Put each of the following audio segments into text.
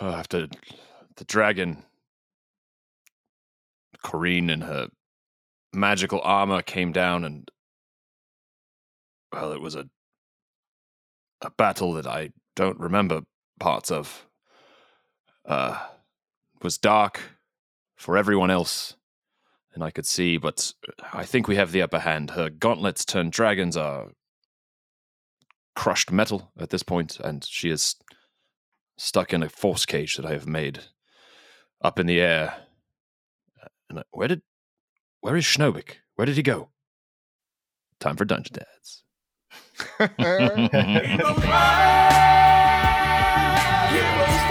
uh, after the dragon, Corrine and her magical armor came down, and well, it was a a battle that I don't remember parts of. Uh, was dark for everyone else, and I could see, but I think we have the upper hand. Her gauntlets turned dragons are crushed metal at this point, and she is stuck in a force cage that I have made up in the air. And where did, where is Schnobik? Where did he go? Time for Dungeon Dads.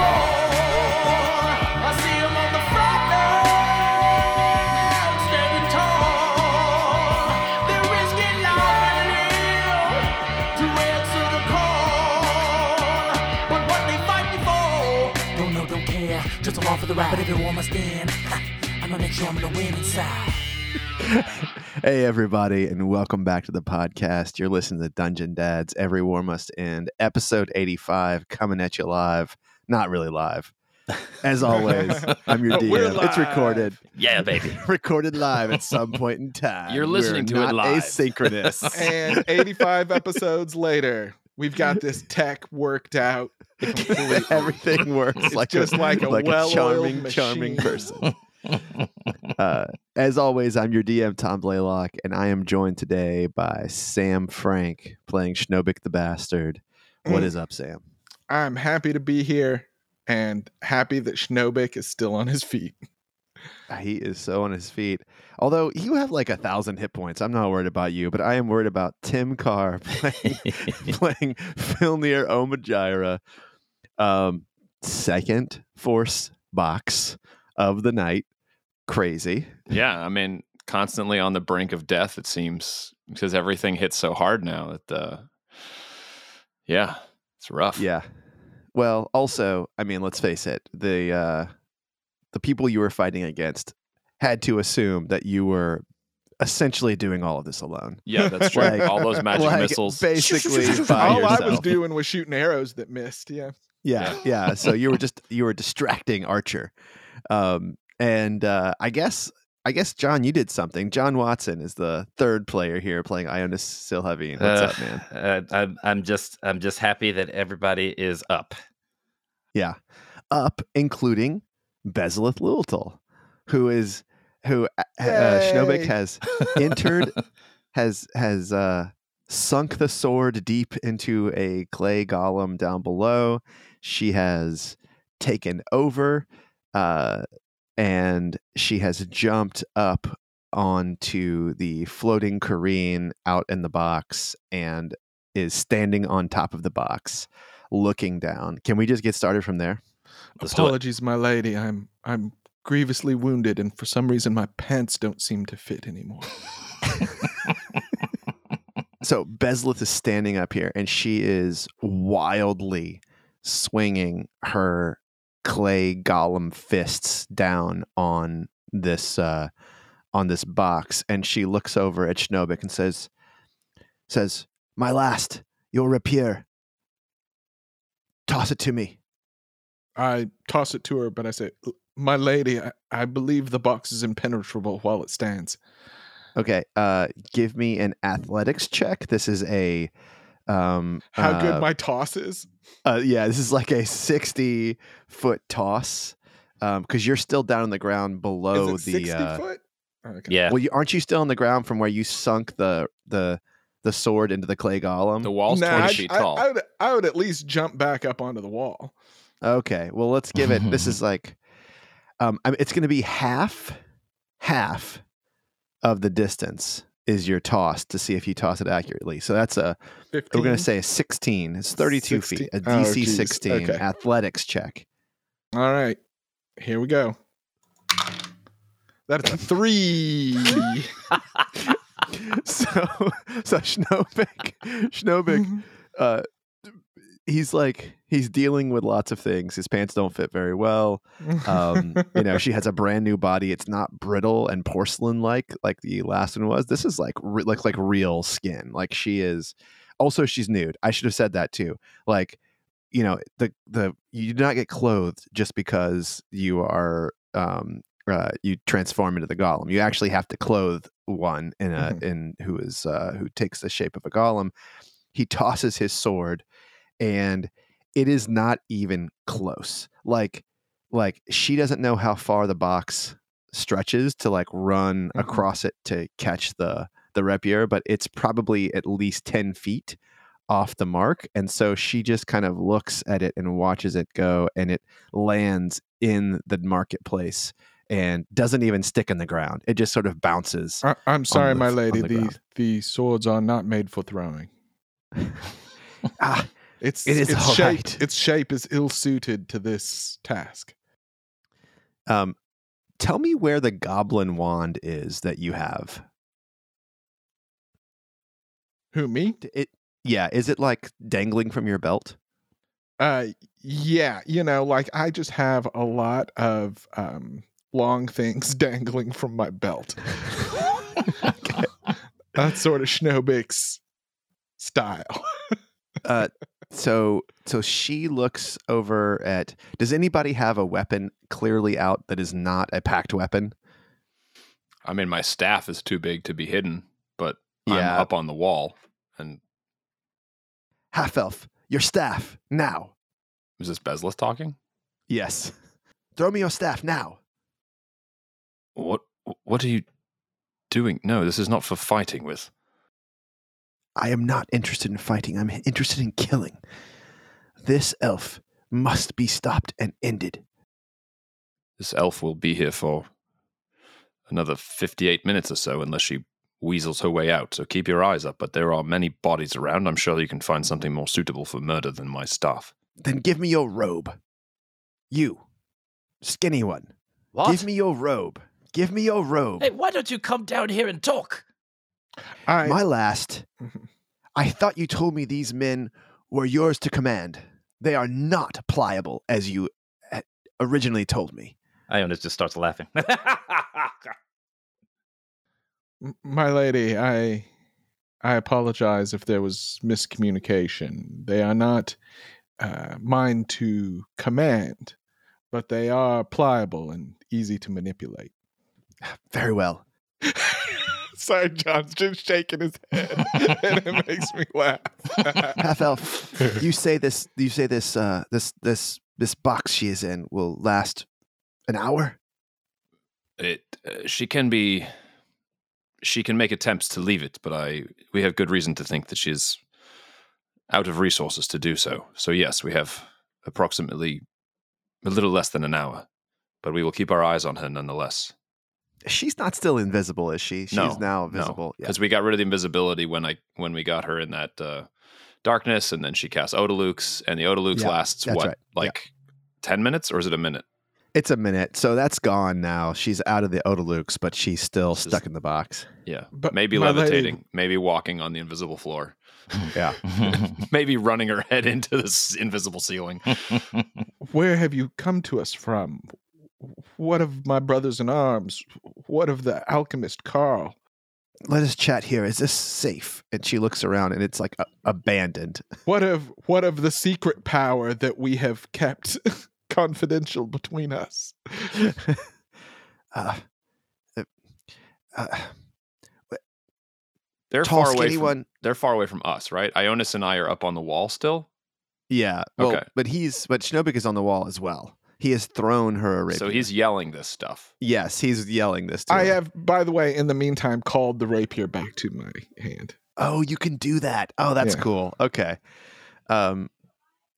Don't for the ride. But if you want my stand, I'm gonna make sure I'm gonna win inside. Hey, everybody, and welcome back to the podcast. You're listening to Dungeon Dads Every War Must End, episode 85, coming at you live. Not really live. As always, I'm your We're DM. It's recorded. Yeah, baby. Recorded live at some point in time. You're listening We're to it not live. Asynchronous. and 85 episodes later, we've got this tech worked out. Completely. Everything works It's like just a, like a well-oiled charming, charming person. Uh, as always, I'm your DM, Tom Blaylock, and I am joined today by Sam Frank playing Schnobik the Bastard. What Mm. is up, Sam? I'm happy to be here and happy that Schnobik is still on his feet. He is so on his feet. Although you have like a thousand hit points, I'm not worried about you, but I am worried about Tim Carr playing, playing Filnir Omajira, um, second force box of the night. Crazy. yeah, I mean, constantly on the brink of death, it seems, because everything hits so hard now that, uh, yeah, it's rough. Yeah. Well, also, I mean, let's face it, the uh, the people you were fighting against had to assume that you were essentially doing all of this alone. Yeah, that's true. Like- All those magic like, missiles. basically All yourself. I was doing was shooting arrows that missed. Yeah. Yeah, yeah. So you were just you were distracting Archer, um, and uh, I guess I guess John, you did something. John Watson is the third player here playing Ionis Silhavine. What's Uh, up, man? Uh, I'm, I'm just I'm just happy that everybody is up. Yeah, up, including Bezaleth Liltal, who is who uh, uh, has entered, has has uh, sunk the sword deep into a clay golem down below. She has taken over, uh, and she has jumped up onto the floating Corrine out in the box and is standing on top of the box, looking down. Can we just get started from there? Let's. Apologies, my lady. I'm I'm grievously wounded, and for some reason my pants don't seem to fit anymore. So Bezleth is standing up here and she is wildly swinging her clay golem fists down on this uh on this box and she looks over at Schnobik and says says my last your rapier toss it to me I toss it to her, but I say, "My lady, I, I believe the box is impenetrable while it stands." Okay uh give me an athletics check this is a um How uh, good my toss is. Uh, yeah, this is like a 60 foot toss because you're still down on the ground below Is it the. 60 Uh, foot? Okay. Yeah. well, you, aren't you still on the ground from where you sunk the the the sword into the clay golem? The wall's Nah, 20 I, feet I- tall. I would, I would at least jump back up onto the wall. okay, well, let's give it. this is like, um, I mean, it's going to be half, half of the distance is your toss to see if you toss it accurately. So that's a 15. we're going to say a 16. It's 32 feet. A Oh, DC geez. 16 Okay. athletics check. All right. Here we go. That's a three. so so Schnobik Schnobik uh he's like he's dealing with lots of things. His pants don't fit very well. Um you know she has a brand new body. It's not brittle and porcelain like like the last one was. This is like re- like like real skin. Like she is also she's nude. I should have said that too. Like you know the the you do not get clothed just because you are um uh, you transform into the golem. You actually have to clothe one in a Mhm. in who is uh, who takes the shape of a golem. He tosses his sword, and it is not even close. Like like she doesn't know how far the box stretches to like run Mhm. across it to catch the the rapier, but it's probably at least ten feet off the mark. And so she just kind of looks at it and watches it go, and it lands in the marketplace and doesn't even stick in the ground. It just sort of bounces. I, I'm sorry, the my lady. the The the swords are not made for throwing. ah, It's It is its shape. right. Its shape is ill suited to this task. um, tell me where the goblin wand is that you have. Who me? It, yeah, is it like dangling from your belt? Uh, yeah. You know, like I just have a lot of um long things dangling from my belt. That's sort of Schnobik's style. uh, so so she looks over at. Does anybody have a weapon clearly out that is not a packed weapon? I mean, my staff is too big to be hidden, but Yeah. I'm up on the wall. And Half elf, your staff now. is this Bezleth talking? Yes. Throw me your staff now. What What are you doing? No, this is not for fighting with. I am not interested in fighting. I'm interested in killing. This elf must be stopped and ended. This elf will be here for another 58 minutes or so unless she weasels her way out. So keep your eyes up. But there are many bodies around. I'm sure you can find something more suitable for murder than my staff. Then give me your robe. You, skinny one. What? Give me your robe. Give me your robe. Hey, why don't you come down here and talk? I My last. Mhm. I thought you told me these men were yours to command. They are not pliable as you uh, originally told me. Ionis just starts laughing. My lady, I I apologize if there was miscommunication. They are not uh, mine to command, but they are pliable and easy to manipulate. Very well. Sorry, John's just shaking his head, and it makes me laugh. Half elf, you say this. You say this. Uh, this this this box she is in will last an hour. It uh, she can be she can make attempts to leave it, but I we have good reason to think that she's out of resources to do so. So yes, we have approximately a little less than an hour, but we will keep our eyes on her nonetheless. She's not still invisible, is she? She's No, now visible. Yeah. because we got rid of the invisibility when I when we got her in that uh, darkness, and then she casts Otiluke's, and the Otiluke's Yeah, lasts what right. Yeah. like ten minutes, or is it a minute? It's a minute, so that's gone now. She's out of the Otiluke's, but she's still This stuck in the box. Yeah, But maybe my lady- levitating, maybe walking on the invisible floor, Yeah. maybe running her head into this invisible ceiling. Where have you come to us from? What of my brothers in arms? What of the alchemist Carl? Let us chat here. Is this safe? And she looks around, and it's like a- abandoned. What of what of the secret power that we have kept confidential between us? uh, uh, uh, They're tall, far away skinny from. one. They're far away from us, right? Ionis and I are up on the wall still. Yeah. Well, Okay. but he's but Schnobik is on the wall as well. He has thrown her a rapier. So he's yelling this stuff. yes, he's yelling this. To I her. have, by the way, in the meantime, called the rapier back to my hand. Oh, you can do that. Oh, that's Yeah. cool. Okay. Um.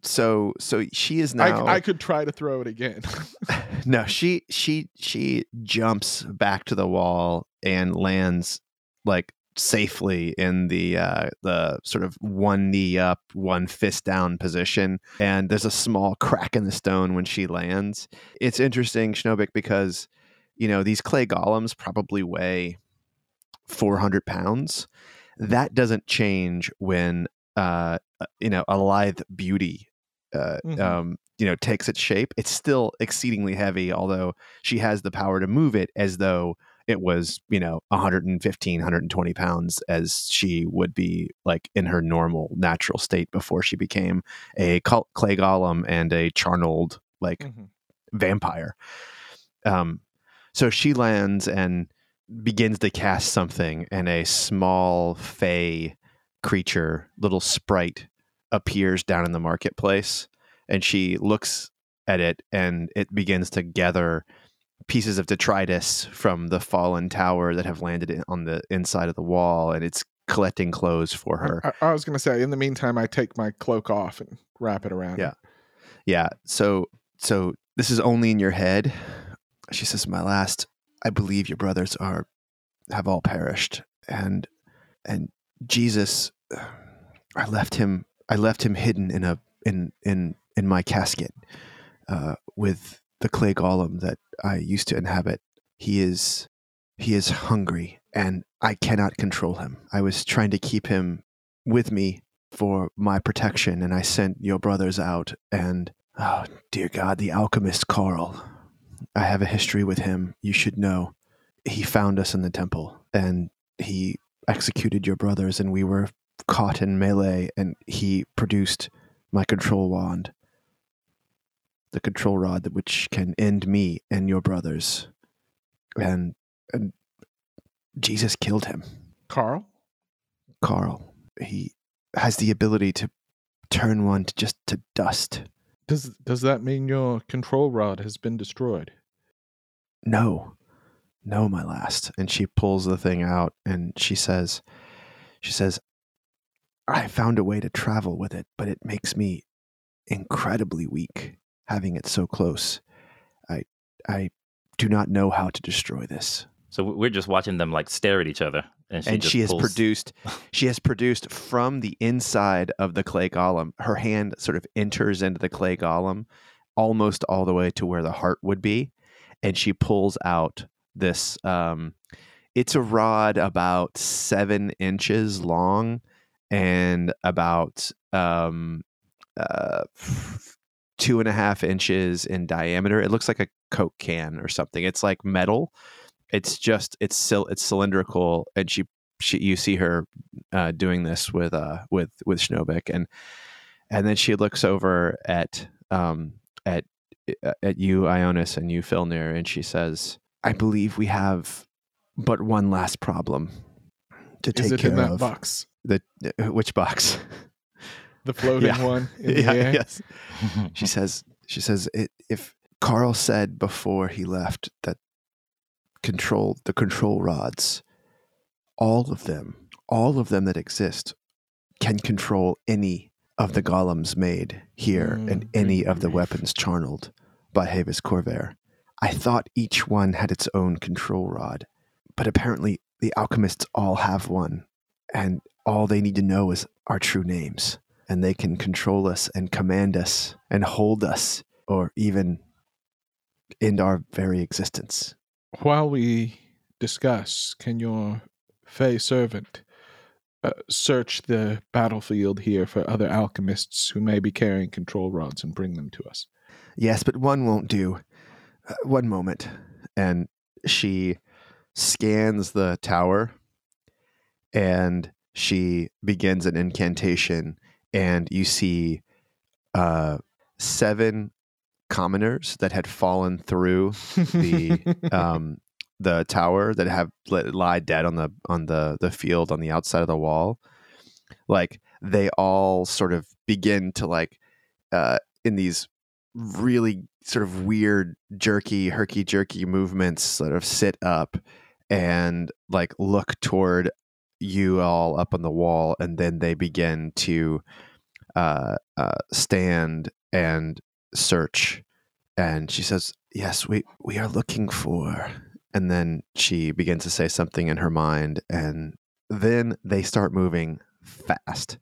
So so she is now. I, I could try to throw it again. no, she she she jumps back to the wall and lands like safely in the uh the sort of one knee up, one fist down position. And there's a small crack in the stone when she lands. It's interesting, Schnobik, because you know these clay golems probably weigh 400 pounds. That doesn't change when uh you know a lithe beauty uh, Mhm. um, you know takes its shape it's still exceedingly heavy although she has the power to move it as though it was you know 115 120 pounds as she would be like in her normal natural state before she became a clay golem and a charneled like Mhm. vampire um so she lands and begins to cast something and a small fey creature little sprite appears down in the marketplace and she looks at it and it begins to gather pieces of detritus from the fallen tower that have landed on the inside of the wall and it's collecting clothes for her I, I was going to say, in the meantime, I take my cloak off and wrap it around. Yeah. yeah so so this is only in your head she says my last i believe your brothers are have all perished and and jesus i left him i left him hidden in a in in in my casket uh, with the clay golem that i used to inhabit he is he is hungry and i cannot control him. I was trying to keep him with me for my protection and i sent your brothers out and oh dear god the alchemist carl. I have a history with him. You should know. He found us in the temple and he executed your brothers and we were caught in melee and he produced my control wand the control rod that which can end me and your brothers. And, and jesus killed him. Carl? carl. He has the ability to turn one to just to dust. Does does that mean your control rod has been destroyed? no. No my last. And she pulls the thing out and she says she says i found a way to travel with it but it makes me incredibly weak having it so close. I i do not know how to destroy this. So we- we're just watching them like stare at each other, and she and she has pulls- produced she has produced from the inside of the clay golem her hand sort of enters into the clay golem almost all the way to where the heart would be and she pulls out this um it's a rod about seven inches long and about um uh two and a half inches in diameter. It looks like a coke can or something. It's like metal. It's just it's still it's cylindrical and she she you see her uh doing this with uh with with Schnobik and and then she looks over at um at uh, at you Ionis and you Filnir and she says I believe we have but one last problem to take it care in that of. box? the uh, which box The floating Yeah. one in the yeah air? yes she says she says it, if Carl said before he left that control the control rods all of them all of them that exist can control any of the golems made here and Mm, any of the weapons charneled by Havis Corvair. I thought each one had its own control rod, but apparently the alchemists all have one, and all they need to know is our true names, and they can control us and command us and hold us, or even end our very existence. While we discuss, can your Fey servant uh, search the battlefield here for other alchemists who may be carrying control rods and bring them to us? Yes, but one won't do. Uh, one moment. And she scans the tower and she begins an incantation, and you see uh, seven commoners that had fallen through The, um, the tower that have li- lie dead on the on the the field on the outside of the wall. Like they all sort of begin to like uh in these really sort of weird jerky herky jerky movements sort of sit up and like look toward you all up on the wall and then they begin to uh, uh stand and search. And she says yes we we are looking for and then she begins to say something in her mind and then they start moving fast.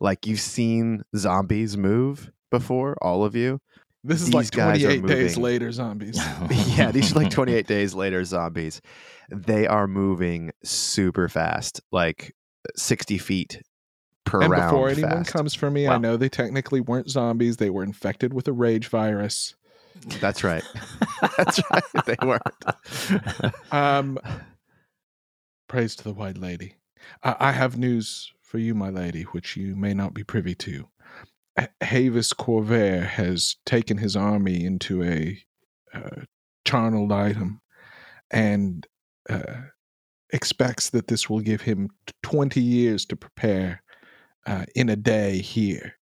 Like you've seen zombies move before all of you This is These like guys are 28 days later, zombies. yeah these are like 28 days later zombies they are moving super fast like 60 feet per and round before anyone fast. comes for me, I know they technically weren't zombies. They were infected with a rage virus. That's right. That's right. They weren't. Um, praise to the White Lady. I, I have news for you, my lady, which you may not be privy to. Havis Corvair has taken his army into a uh, charnel item and uh, expects that this will give him 20 years to prepare uh, in a day here.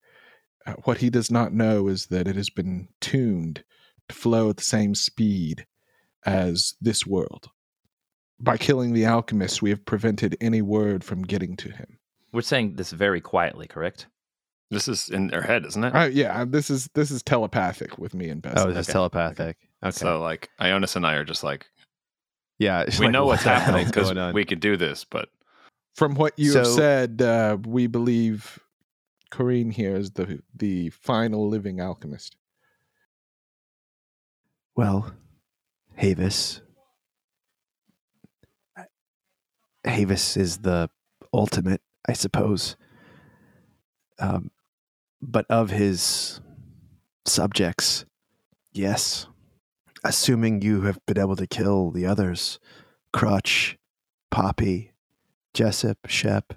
Uh, what he does not know is that it has been tuned to flow at the same speed as this world. By killing the alchemist, we have prevented any word from getting to him. We're saying this very quietly, correct? This is in their head, isn't it? Uh, yeah, this is this is telepathic with me and Bess. Oh, it's Okay. telepathic. Okay. So like Ionis and I are just like yeah, we like, know what's the happening because we could do this, but From what you have said, uh, we believe Corrine here is the the final living alchemist. Well, Havis. Havis is the ultimate, I suppose. Um, but of his subjects, yes. Assuming you have been able to kill the others Crutch, Poppy, Jessup, Shep,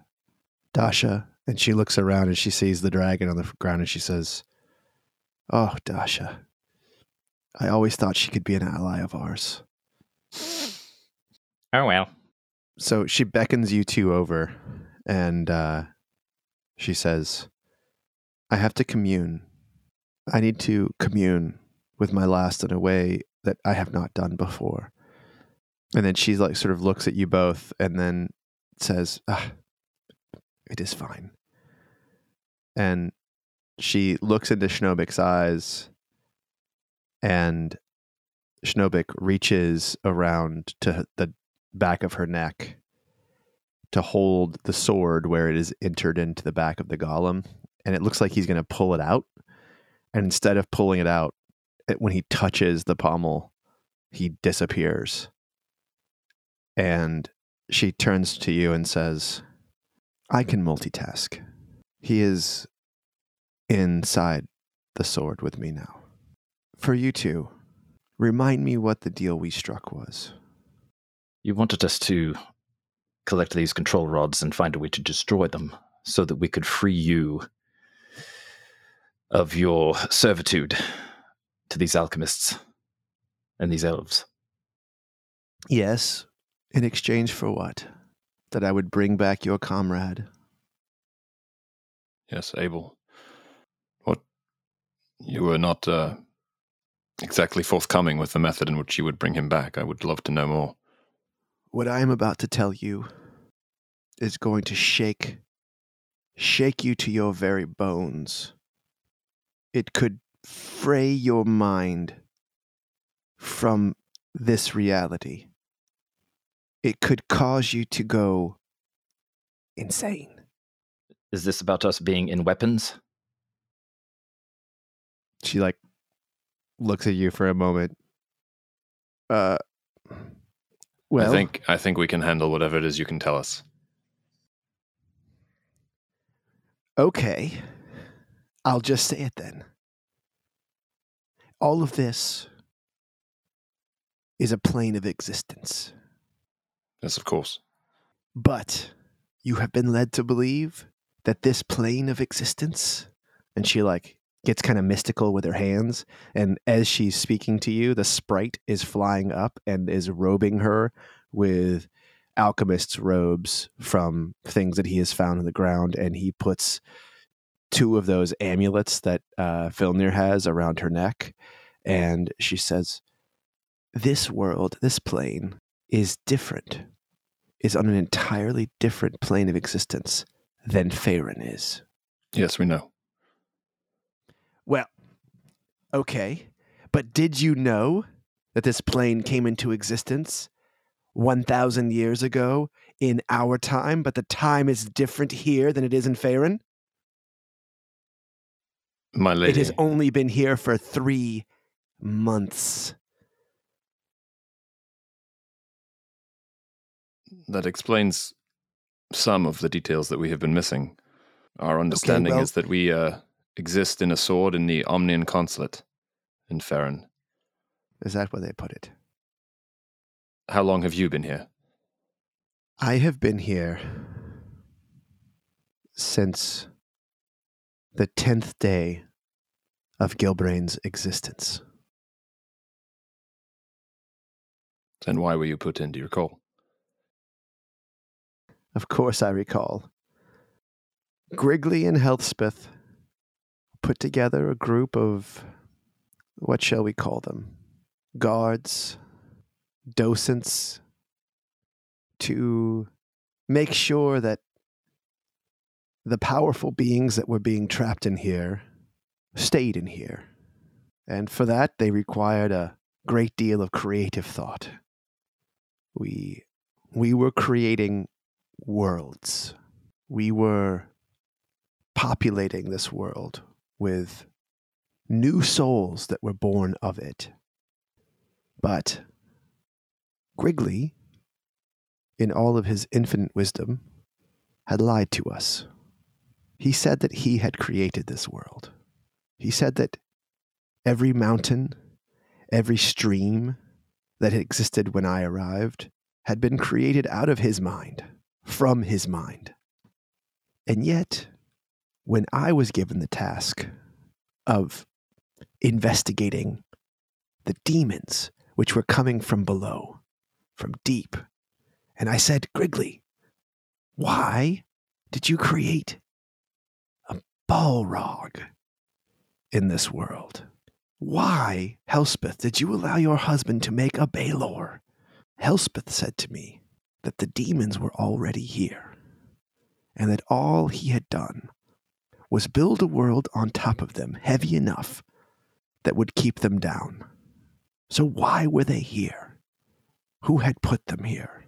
Dasha. And she looks around and she sees the dragon on the ground and she says, Oh, Dasha. I always thought she could be an ally of ours. Oh well. So she beckons you two over and uh, she says, I have to commune. I need to commune with my last in a way that I have not done before. And then she like sort of looks at you both and then says, ah, It is fine. And she looks into Schnobik's eyes and Schnobik reaches around to the back of her neck to hold the sword where it is entered into the back of the golem and it looks like he's going to pull it out. And instead of pulling it out it, when he touches the pommel he disappears. And she turns to you and says i can multitask. He is inside the sword with me now. For you two remind me what the deal we struck was. You wanted us to collect these control rods and find a way to destroy them so that we could free you of your servitude to these alchemists and these elves. Yes. In exchange for what? That I would bring back your comrade. yes, Abel. What you were not uh, exactly forthcoming with the method in which you would bring him back. I would love to know more. What I am about to tell you is going to shake shake you to your very bones. It could fray your mind from this reality. It could cause you to go insane. Is this about us being in weapons? She like looks at you for a moment. Uh well, I think I think we can handle whatever it is you can tell us. Okay. I'll just say it then. All of this is a plane of existence. Yes, of course. But you have been led to believe that this plane of existence, and she like gets kind of mystical with her hands, and as she's speaking to you, the sprite is flying up and is robing her with alchemist's robes from things that he has found on the ground, and he puts two of those amulets that uh, Filnir has around her neck, and she says, "This world, this plane, is different." is on an entirely different plane of existence than Faerun is. Yes, we know. Well, okay. But did you know that this plane came into existence 1,000 years ago in our time, but the time is different here than it is in Faerun? My lady. It has only been here for three months. that explains some of the details that we have been missing. Our understanding well- is that we uh, exist in a sword in the Omnian consulate in Faerun. Is that where they put it? How long have you been here? I have been here since the tenth day of Gilbrain's existence. And why were you put into your call? Of course, I recall. Grigley and Helspeth put together a group of what shall we call them? Guards, docents, to make sure that the powerful beings that were being trapped in here stayed in here. And for that, they required a great deal of creative thought. We, we were creating worlds. We were populating this world with new souls that were born of it. But Grigley, in all of his infinite wisdom, had lied to us. He said that he had created this world. He said that every mountain, every stream that existed when I arrived had been created out of his mind, from his mind. And yet, when I was given the task of investigating the demons which were coming from below, from deep, and I said, Grigley, why did you create Balrog in this world? Why, Helspeth, did you allow your husband to make a Balor? Helspeth said to me that the demons were already here, and that all he had done was build a world on top of them heavy enough that would keep them down. So why were they here? Who had put them here?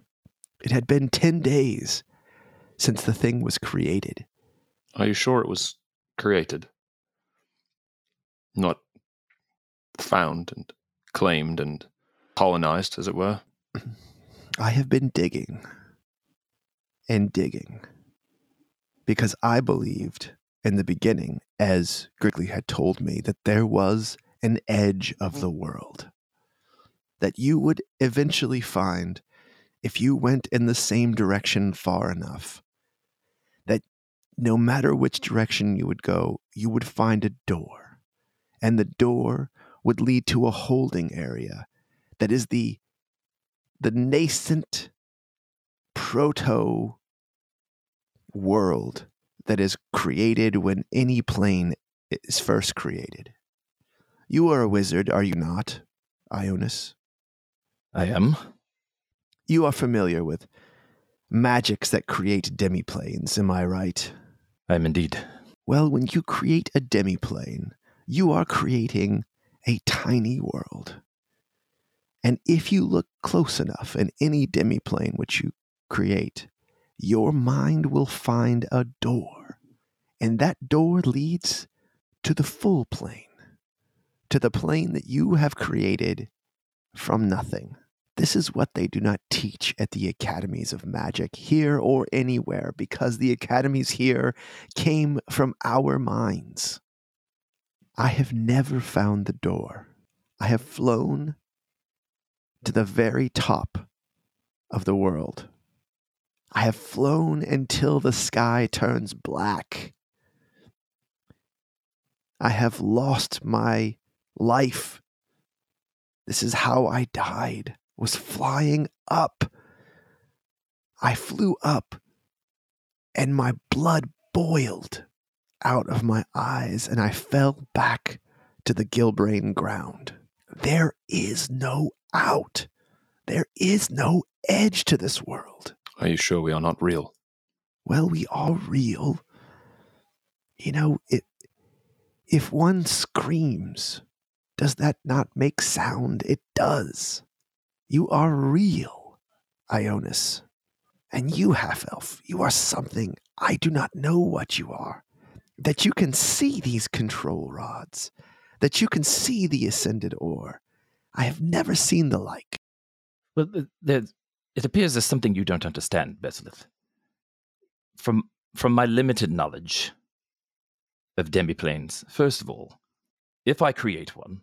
It had been 10 days since the thing was created. Are you sure it was created? Not found and claimed and colonized, as it were? I have been digging and digging because I believed in the beginning, as Grigley had told me, that there was an edge of the world that you would eventually find if you went in the same direction far enough. No matter which direction you would go, you would find a door, and the door would lead to a holding area that is the the nascent proto world that is created when any plane is first created. You are a wizard, are you not, Ionis? I am. You are familiar with magics that create demiplanes, am I right? I am indeed. Well, when you create a demiplane, you are creating a tiny world. And if you look close enough in any demiplane which you create, your mind will find a door. And that door leads to the full plane, to the plane that you have created from nothing. This is what they do not teach at the academies of magic here or anywhere because the academies here came from our minds. I have never found the door. I have flown to the very top of the world. I have flown until the sky turns black. I have lost my life. This is how I died, was flying up. I flew up, and my blood boiled out of my eyes, and I fell back to the Gilbrain ground. There is no out. There is no edge to this world. Are you sure we are not real? Well, we are real. You know, it, if one screams, does that not make sound? It does. You are real, Ionis. And you, half elf, you are something I do not know what you are. That you can see these control rods, that you can see the ascended ore. I have never seen the like. Well, it appears there's something you don't understand, Beslith. From from my limited knowledge of demiplanes, first of all, if I create one,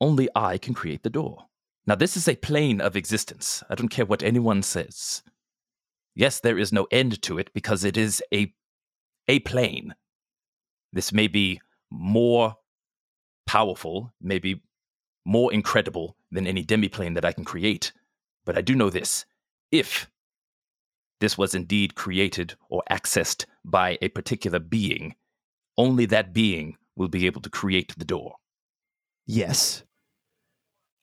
only I can create the door. Now, this is a plane of existence. I don't care what anyone says. Yes, there is no end to it because it is a, a plane. This may be more powerful, maybe more incredible than any demiplane that I can create. But I do know this if this was indeed created or accessed by a particular being, only that being will be able to create the door. Yes.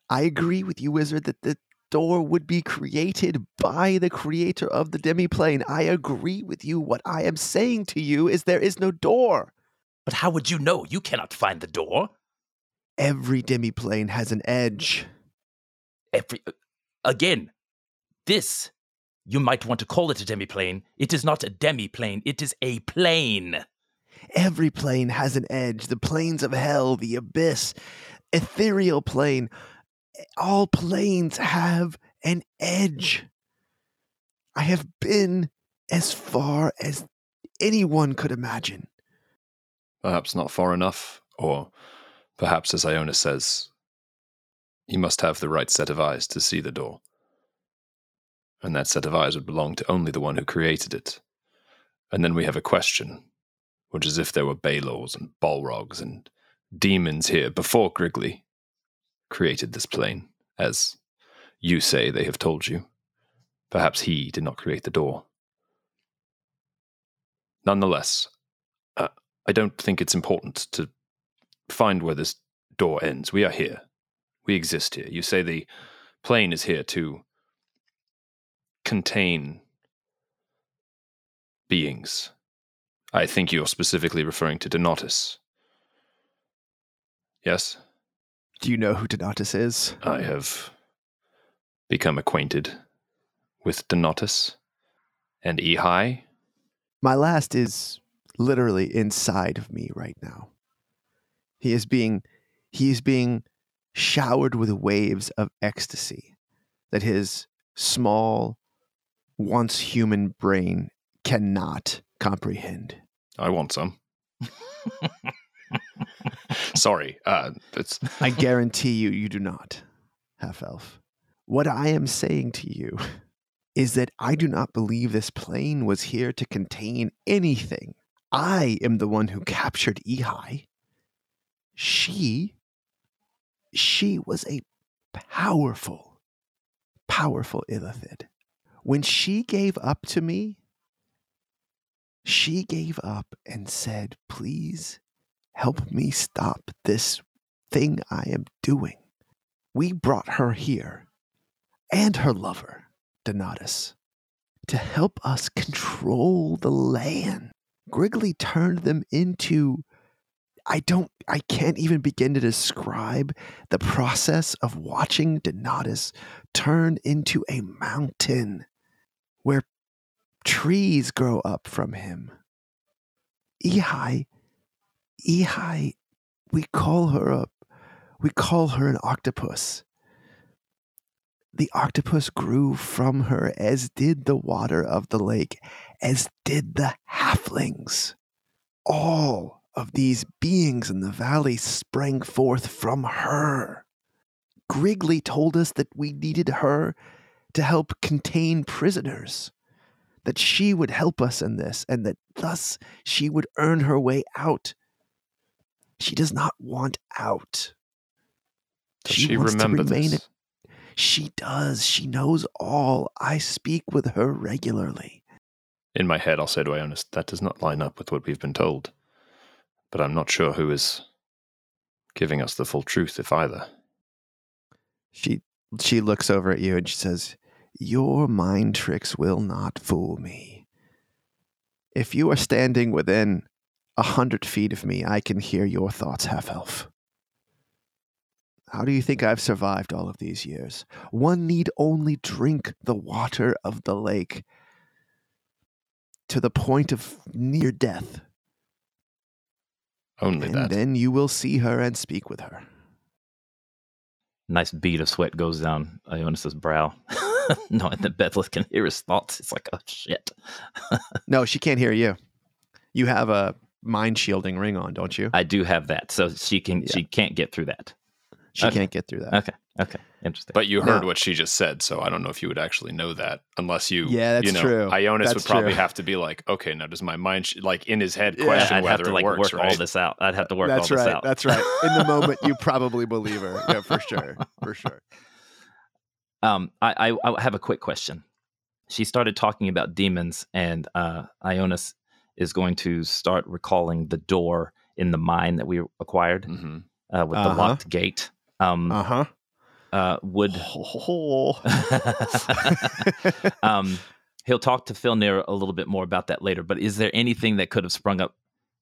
I agree with you, Wizard, that the door would be created by the creator of the demiplane. I agree with you. What I am saying to you is there is no door. But how would you know? You cannot find the door. Every demiplane has an edge. Every uh, again, this you might want to call it a demiplane. It is not a demiplane. It is a plane. Every plane has an edge. The planes of hell, the abyss, ethereal plane. All planes have an mm. edge. I have been as far as anyone could imagine. Perhaps not far enough, or perhaps, as Ionis says, he must have the right set of eyes to see the door. And that set of eyes would belong to only the one who created it. And then we have a question, which is if there were Balors and Balrogs and demons here before Griggly created this plane, as you say they have told you. Perhaps he did not create the door. Nonetheless, uh, I don't think it's important to find where this door ends. We are here. We exist here. You say the plane is here to contain beings. I think you're specifically referring to Donatus. Yes? Do you know who Donatus is? I have become acquainted with Donatus and Ehi. My last is literally inside of me right now. He is being he is being showered with waves of ecstasy that his small once human brain cannot comprehend. I want some. Sorry, uh, I guarantee you, you do not, half elf. What I am saying to you is that I do not believe this plane was here to contain anything. I am the one who captured Ehi. She, she was a powerful, powerful Illithid. When she gave up to me, she gave up and said, Please help me stop this thing I am doing. We brought her here and her lover, Donatus, to help us control the land. Griggly turned them into I don't I can't even begin to describe the process of watching Donatus turn into a mountain where trees grow up from him. Ehi Ehi we call her a we call her an octopus. The octopus grew from her, as did the water of the lake, as did the halflings. All of these beings in the valley sprang forth from her. Griggly told us that we needed her to help contain prisoners, that she would help us in this, and that thus she would earn her way out. She does not want out. Does She she, remember remain this? She does. She knows all. I speak with her regularly. In my head, I'll say to Ionis, that does not line up with what we've been told. But I'm not sure who is giving us the full truth, if either. She she looks over at you and she says, "Your mind tricks will not fool me. If you are standing within a hundred feet of me, I can hear your thoughts, half elf. How do you think I've survived all of these years? One need only drink the water of the lake to the point of near death, Only and that. then you will see her and speak with her." Nice bead of sweat goes down Ionis's brow, knowing that Bethleth can hear his thoughts. It's like, oh shit. No, she can't hear you. You have a mind shielding ring on, don't you? I do have that, so she can Yeah. she can't get through that. She Okay. can't get through that. Okay. Okay. Interesting. But you heard No. what she just said, so I don't know if you would actually know that unless you. Yeah, that's you know, true. Ionis That's would probably true. have to be like, okay, now does my mind sh- like in his head Yeah. question I'd whether have to like it works, work right? all this out. I'd have to work That's all this right. out. That's right. In the moment, you probably believe her. Yeah, for sure. For sure. Um, I, I, I have a quick question. She started talking about demons, and uh, Ionis is going to start recalling the door in the mine that we acquired Mhm. uh, with the Uh-huh. locked gate. Um, Uh huh. uh, would um, he'll talk to Filnir a little bit more about that later. But is there anything that could have sprung up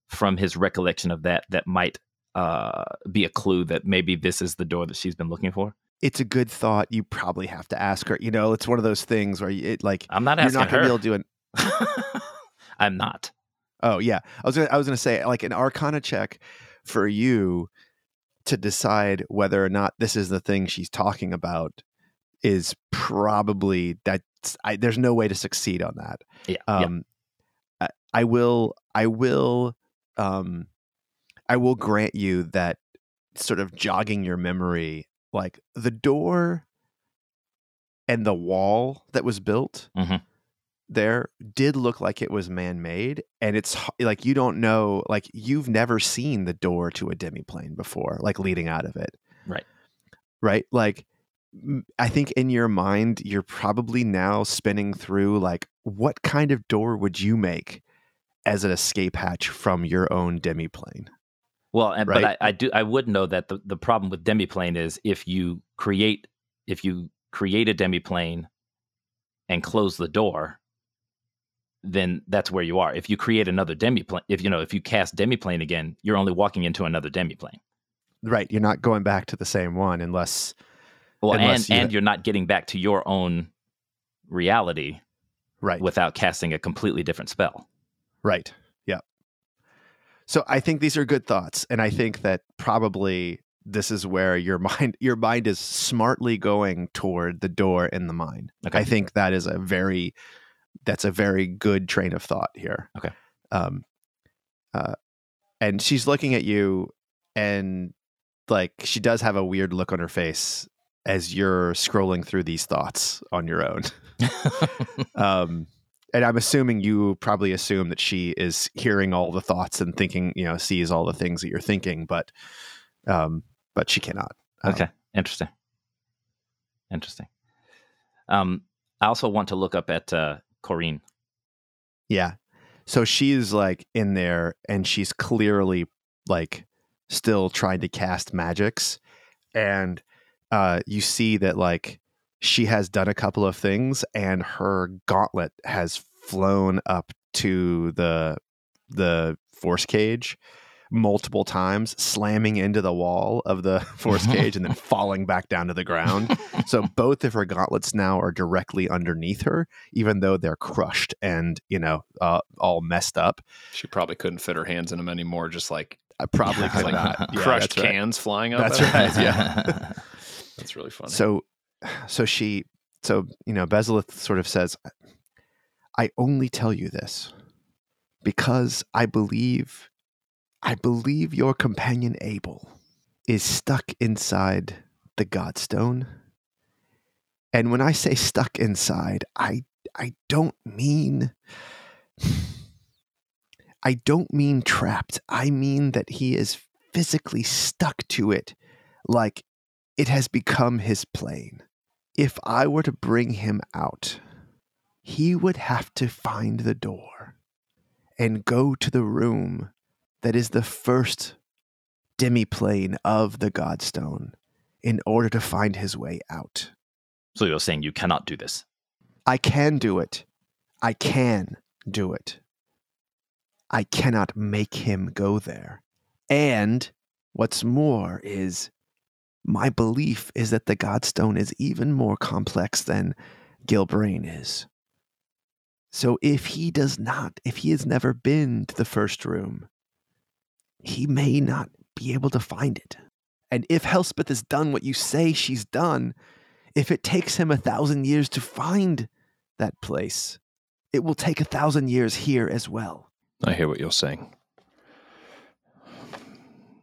from his recollection of that that might uh, be a clue that maybe this is the door that she's been looking for? it's a good thought. You probably have to ask her. You know, it's one of those things where you, it like I'm not you're asking not gonna her. be able to do an. I'm not. Oh yeah, I was gonna, I was gonna say like an Arcana check for you to decide whether or not this is the thing she's talking about is probably that I, there's no way to succeed on that. Yeah. yeah. Um, I, I will I will um, I will grant you that sort of jogging your memory, like the door and the wall that was built Mhm. There did look like it was man-made and it's like you don't know like you've never seen the door to a demiplane before like leading out of it Right. right like i think in your mind you're probably now spinning through like what kind of door would you make as an escape hatch from your own demiplane Well, and, Right? but I, I do. I would know that the, the problem with demiplane is if you create if you create a demiplane and close the door, then that's where you are. If you create another demiplane, if you know if you cast demiplane again, you're only walking into another demiplane. right you're not going back to the same one unless Well, Unless and you- and you're not getting back to your own reality right without casting a completely different spell. Right. Yeah. So I think these are good thoughts, and I think that probably this is where your mind your mind is smartly going toward the door in the mine. Okay. I think that is a very that's a very good train of thought here. Okay. Um. Uh, and she's looking at you, and like she does have a weird look on her face as you're scrolling through these thoughts on your own. um and i'm assuming you probably assume that she is hearing all the thoughts and thinking you know sees all the things that you're thinking but um but she cannot Um, Okay, interesting. Interesting. Um, I also want to look up at uh, Corrine. yeah so she's like in there and she's clearly like still trying to cast magics and uh you see that like she has done a couple of things and her gauntlet has flown up to the the force cage multiple times slamming into the wall of the force cage and then falling back down to the ground so both of her gauntlets now are directly underneath her even though they're crushed and you know uh, all messed up She probably couldn't fit her hands in them anymore. Just like i probably could like not Yeah, crushed that's right. cans flying up. That's at right, yeah. That's really funny. So, so she, so you know, Bezalith sort of says, "I only tell you this because I believe, I believe your companion Abel is stuck inside the Godstone, and when I say stuck inside, I, I don't mean." I don't mean trapped. I mean that he is physically stuck to it like it has become his plane. If I were to bring him out, he would have to find the door and go to the room that is the first demiplane of the Godstone in order to find his way out. so you're saying you cannot do this? I can do it. I can do it. I cannot make him go there. And what's more is my belief is that the Godstone is even more complex than Gilbrain is. So if he does not, if he has never been to the first room, he may not be able to find it. And if Helspeth has done what you say she's done, if it takes him a thousand years to find that place, it will take a thousand years here as well. I hear what you're saying.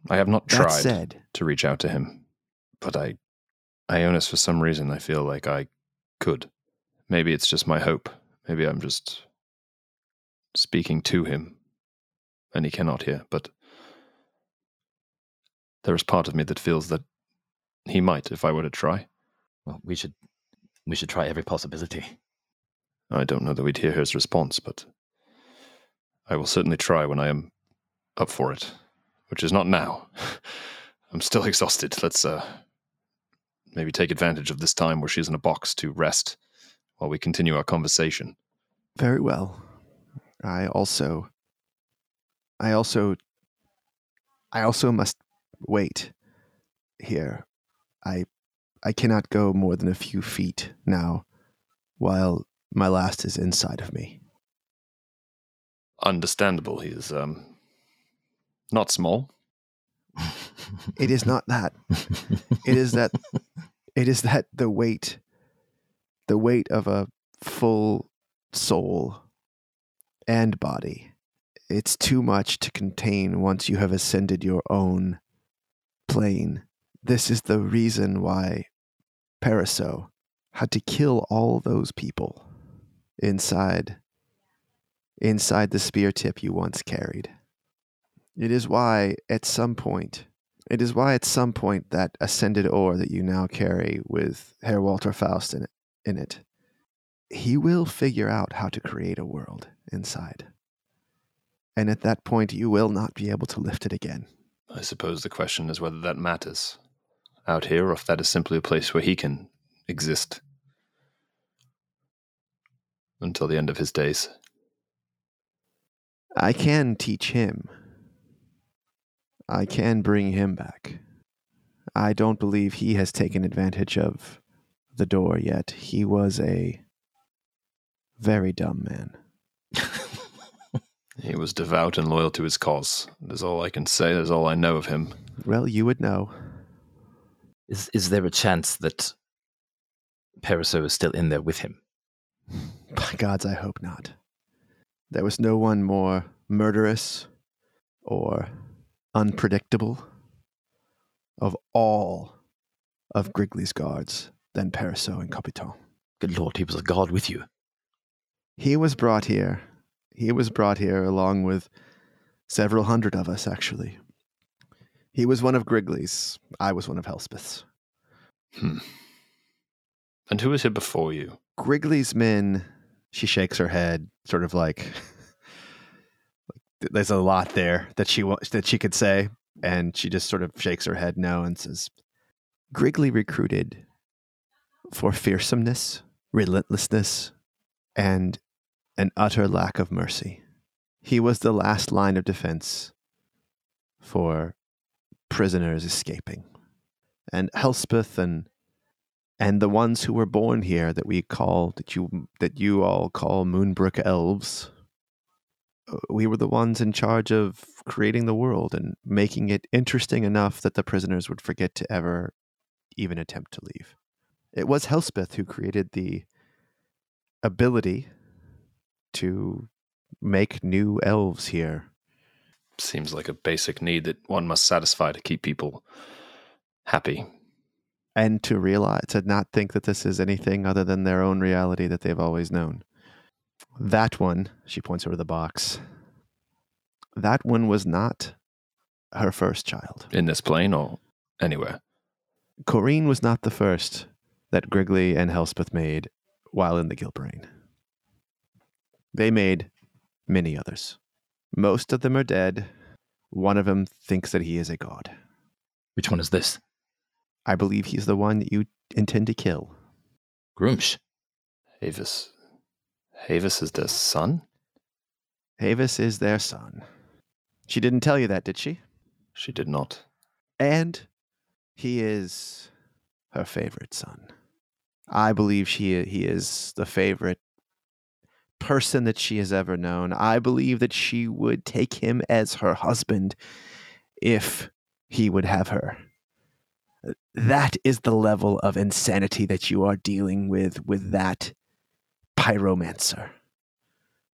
I have not tried said, to reach out to him, But I, Ionis, for some reason, I feel like I could. Maybe it's just my hope. Maybe I'm just speaking to him and he cannot hear. But there is part of me that feels that he might if I were to try. Well, we should we should try every possibility. I don't know that we'd hear his response, but I will certainly try when I am up for it, which is not now. I'm still exhausted. Let's uh, maybe take advantage of this time where she's in a box to rest while we continue our conversation. Very well. I also I also I also must wait here. I I cannot go more than a few feet now while my last is inside of me. Understandable. He is um, not small. It is not that. It is that it is that the weight the weight of a full soul and body. It's too much to contain once you have ascended your own plane. This is the reason why Paraso had to kill all those people inside inside the spear tip you once carried. It is why at some point it is why at some point that ascended ore that you now carry with Herr Walter Faust in it, in it he will figure out how to create a world inside. And at that point, you will not be able to lift it again. I suppose the question is whether that matters out here or if that is simply a place where he can exist until the end of his days. I can teach him. I can bring him back. I don't believe he has taken advantage of the door yet. He was a very dumb man. He was devout and loyal to his cause. That's all I can say. That's all I know of him. Well, you would know. Is is there a chance that Paraso is still in there with him? By gods, I hope not. There was no one more murderous or unpredictable of all of Grigley's guards than Paraso and Capitan. Good lord, he was a god with you. He was brought here. He was brought here along with several hundred of us, actually. He was one of Grigley's. I was one of Helspeth's. Hmm. And who was here before you? Grigley's men, she shakes her head, sort of like, there's a lot there that she that she could say, and she just sort of shakes her head no and says, Grigley recruited for fearsomeness, relentlessness, and an utter lack of mercy. He was the last line of defense for prisoners escaping. And Helspeth and and the ones who were born here that we call that you that you all call Moonbrook elves uh, we were the ones in charge of creating the world and making it interesting enough that the prisoners would forget to ever even attempt to leave. It was Helspeth who created the ability to make new elves here. Seems like a basic need that one must satisfy to keep people happy. and to realize to not think that this is anything other than their own reality that they've always known. That one, she points over the box. That one was not her first child. In this plane or anywhere. Corrine was not the first that Grigley and Helspeth made while in the Gilbrain. They made many others. Most of them are dead. One of them thinks that he is a god. Which one is this? I believe he's the one that you intend to kill. Groomsh. Havis. Havis is their son? Havis is their son. She didn't tell you that, did she? She did not. And he is her favorite son. I believe she he is the favorite person that she has ever known. I believe that she would take him as her husband if he would have her. That is the level of insanity that you are dealing with with that pyromancer.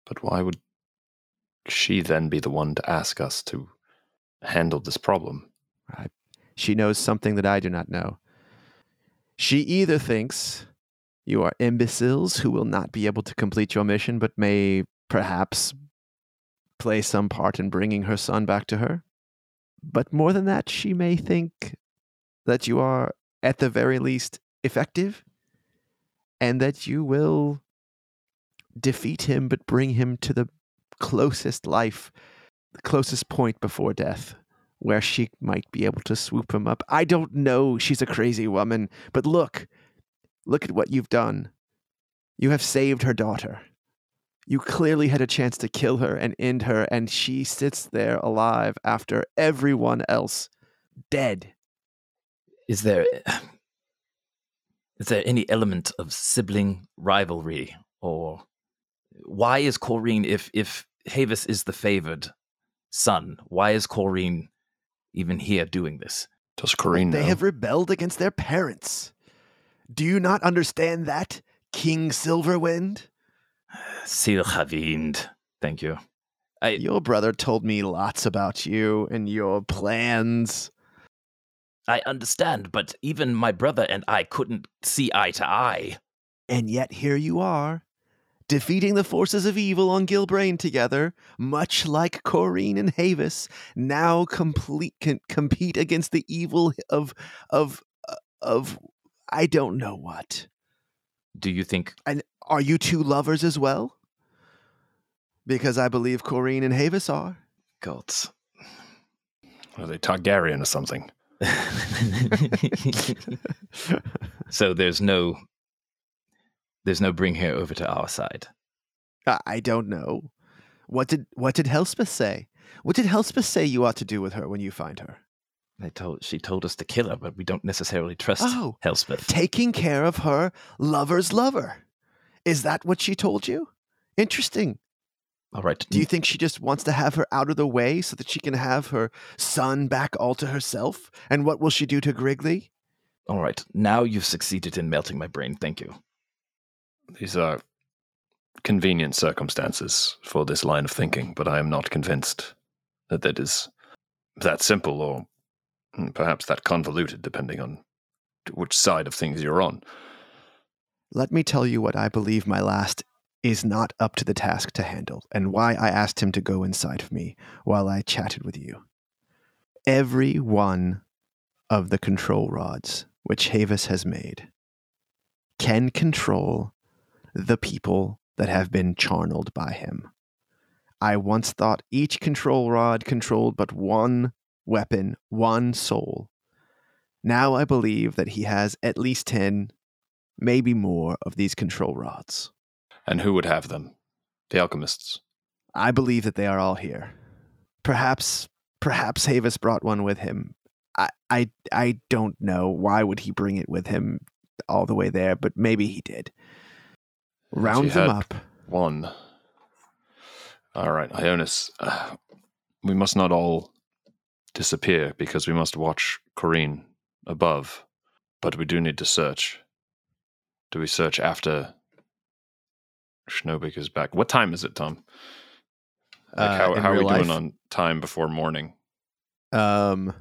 But why would she then be the one to ask us to handle this problem? She knows something that I do not know. She either thinks you are imbeciles who will not be able to complete your mission, but may perhaps play some part in bringing her son back to her. But more than that, she may think that you are, at the very least, effective and that you will defeat him but bring him to the closest life, the closest point before death where she might be able to swoop him up. I don't know. She's a crazy woman. But look, look at what you've done. You have saved her daughter. You clearly had a chance to kill her and end her, and she sits there alive after everyone else dead. Is there is there any element of sibling rivalry or why is Corrine if if Havis is the favored son, why is Corrine even here doing this? Does Corrine They know? have rebelled against their parents. Do you not understand that, King Silverwind? Sir Havind. Thank you. I Your brother told me lots about you and your plans. I understand, but even my brother and I couldn't see eye to eye. And yet here you are, defeating the forces of evil on Gilbrain together, much like Corrine and Havis now complete can compete against the evil of of uh, of I don't know what. Do you think And are you two lovers as well? Because I believe Corrine and Havis are. gods? Are they Targaryen or something? so there's no there's no bring her over to our side. I- I don't know. What did what did Helspeth say? What did Helspeth say you ought to do with her when you find her? They told she told us to kill her, but we don't necessarily trust Oh. Helspeth. Taking care of her lover's lover. Is that what she told you? Interesting. All right. Do you think she just wants to have her out of the way so that she can have her son back all to herself? And what will she do to Grigley? All right. Now you've succeeded in melting my brain. Thank you. These are convenient circumstances for this line of thinking, but I am not convinced that that is that simple or Mm, perhaps that convoluted, depending on which side of things you're on. Let me tell you what I believe my last is not up to the task to handle, and why I asked him to go inside of me while I chatted with you. Every one of the control rods which Havis has made can control the people that have been charneled by him. I once thought each control rod controlled but one weapon, one soul. Now I believe that he has at least 10, maybe more, of these control rods. And who would have them? The alchemists. I believe that they are all here. Perhaps, perhaps Havis brought one with him. I, I, I don't know. Why would he bring it with him all the way there? But maybe he did. Round he them up. One. All right, Ionis. Uh, we must not all disappear because we must watch Corrine above, but we do need to search. Do we search after Schnobik is back? What time is it, Tom? Like Uh, how in how are we real doing on time before morning? Um,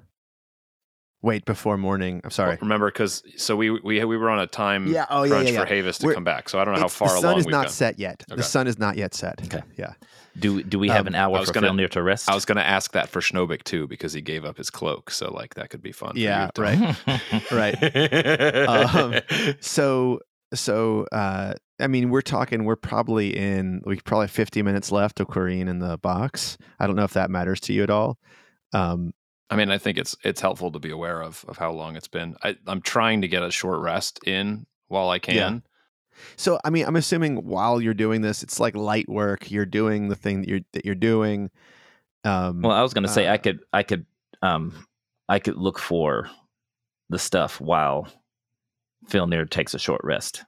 wait before morning. I'm sorry. Well, remember, because so we we we were on a time Yeah, oh, yeah, crunch yeah, for Havis to We're- come back. So I don't know how It's- far the sun along is we've not gone. set yet. Okay. The sun is not yet set. Okay. Yeah. Do do we have Um, an I hour was for gonna- Filnir to rest? I was going to ask that for Schnobik too because he gave up his cloak. So like that could be fun. for Yeah, you, Tom. right. right. Um, So so uh I mean we're talking we're probably in we probably have 50 minutes left of Corrine in the box. I don't know if that matters to you at all. Um I mean, I think it's it's helpful to be aware of of how long it's been. I, I'm trying to get a short rest in while I can. so I mean I'm assuming while you're doing this it's like light work. You're doing the thing that you're that you're doing. Um well, I was going to say I uh, could I could um I could look for the stuff while Filnir takes a short rest.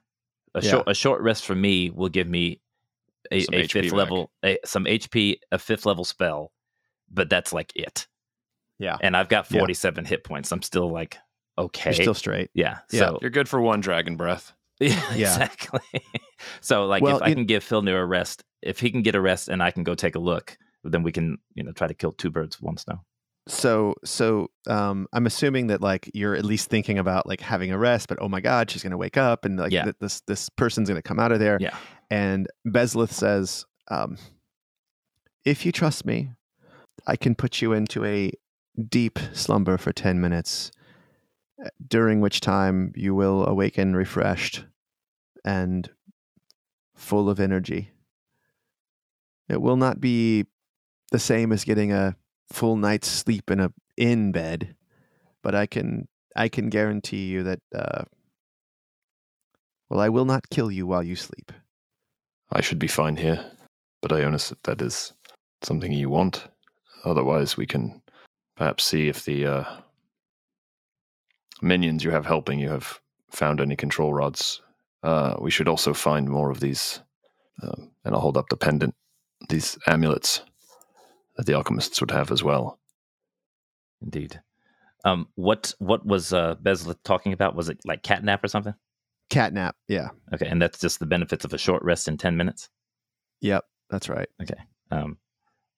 A Yeah. short a short rest for me will give me a, a fifth back. level a, some HP, a fifth level spell, but that's like it. Yeah. And I've got Yeah. 47 hit points. I'm still like okay. you're still straight. yeah. Yeah. So You're good for one dragon breath. Yeah, Yeah. exactly. so, like, Well, if I you- can give Filnir a rest, if he can get a rest and I can go take a look, then we can, you know, try to kill two birds with one stone. so so um i'm assuming that like you're at least thinking about like having a rest but oh my god she's gonna wake up and like Yeah. th- this this person's gonna come out of there Yeah. and bezlith says um if you trust me i can put you into a deep slumber for 10 minutes during which time you will awaken refreshed and full of energy it will not be the same as getting a full night's sleep in a in bed, but I can I can guarantee you that uh, well, I will not kill you while you sleep. I should be fine here, but Ionis, that is something you want. Otherwise, we can perhaps see if the uh, minions you have helping you have found any control rods. Uh, we should also find more of these, um, and I'll hold up the pendant, these amulets that the alchemists would have as well. Indeed. Um, what what was uh, Bezlith talking about? Was it like catnap or something? Catnap, yeah, Okay, and that's just the benefits of a short rest in ten minutes. yep, that's right. Okay. Um,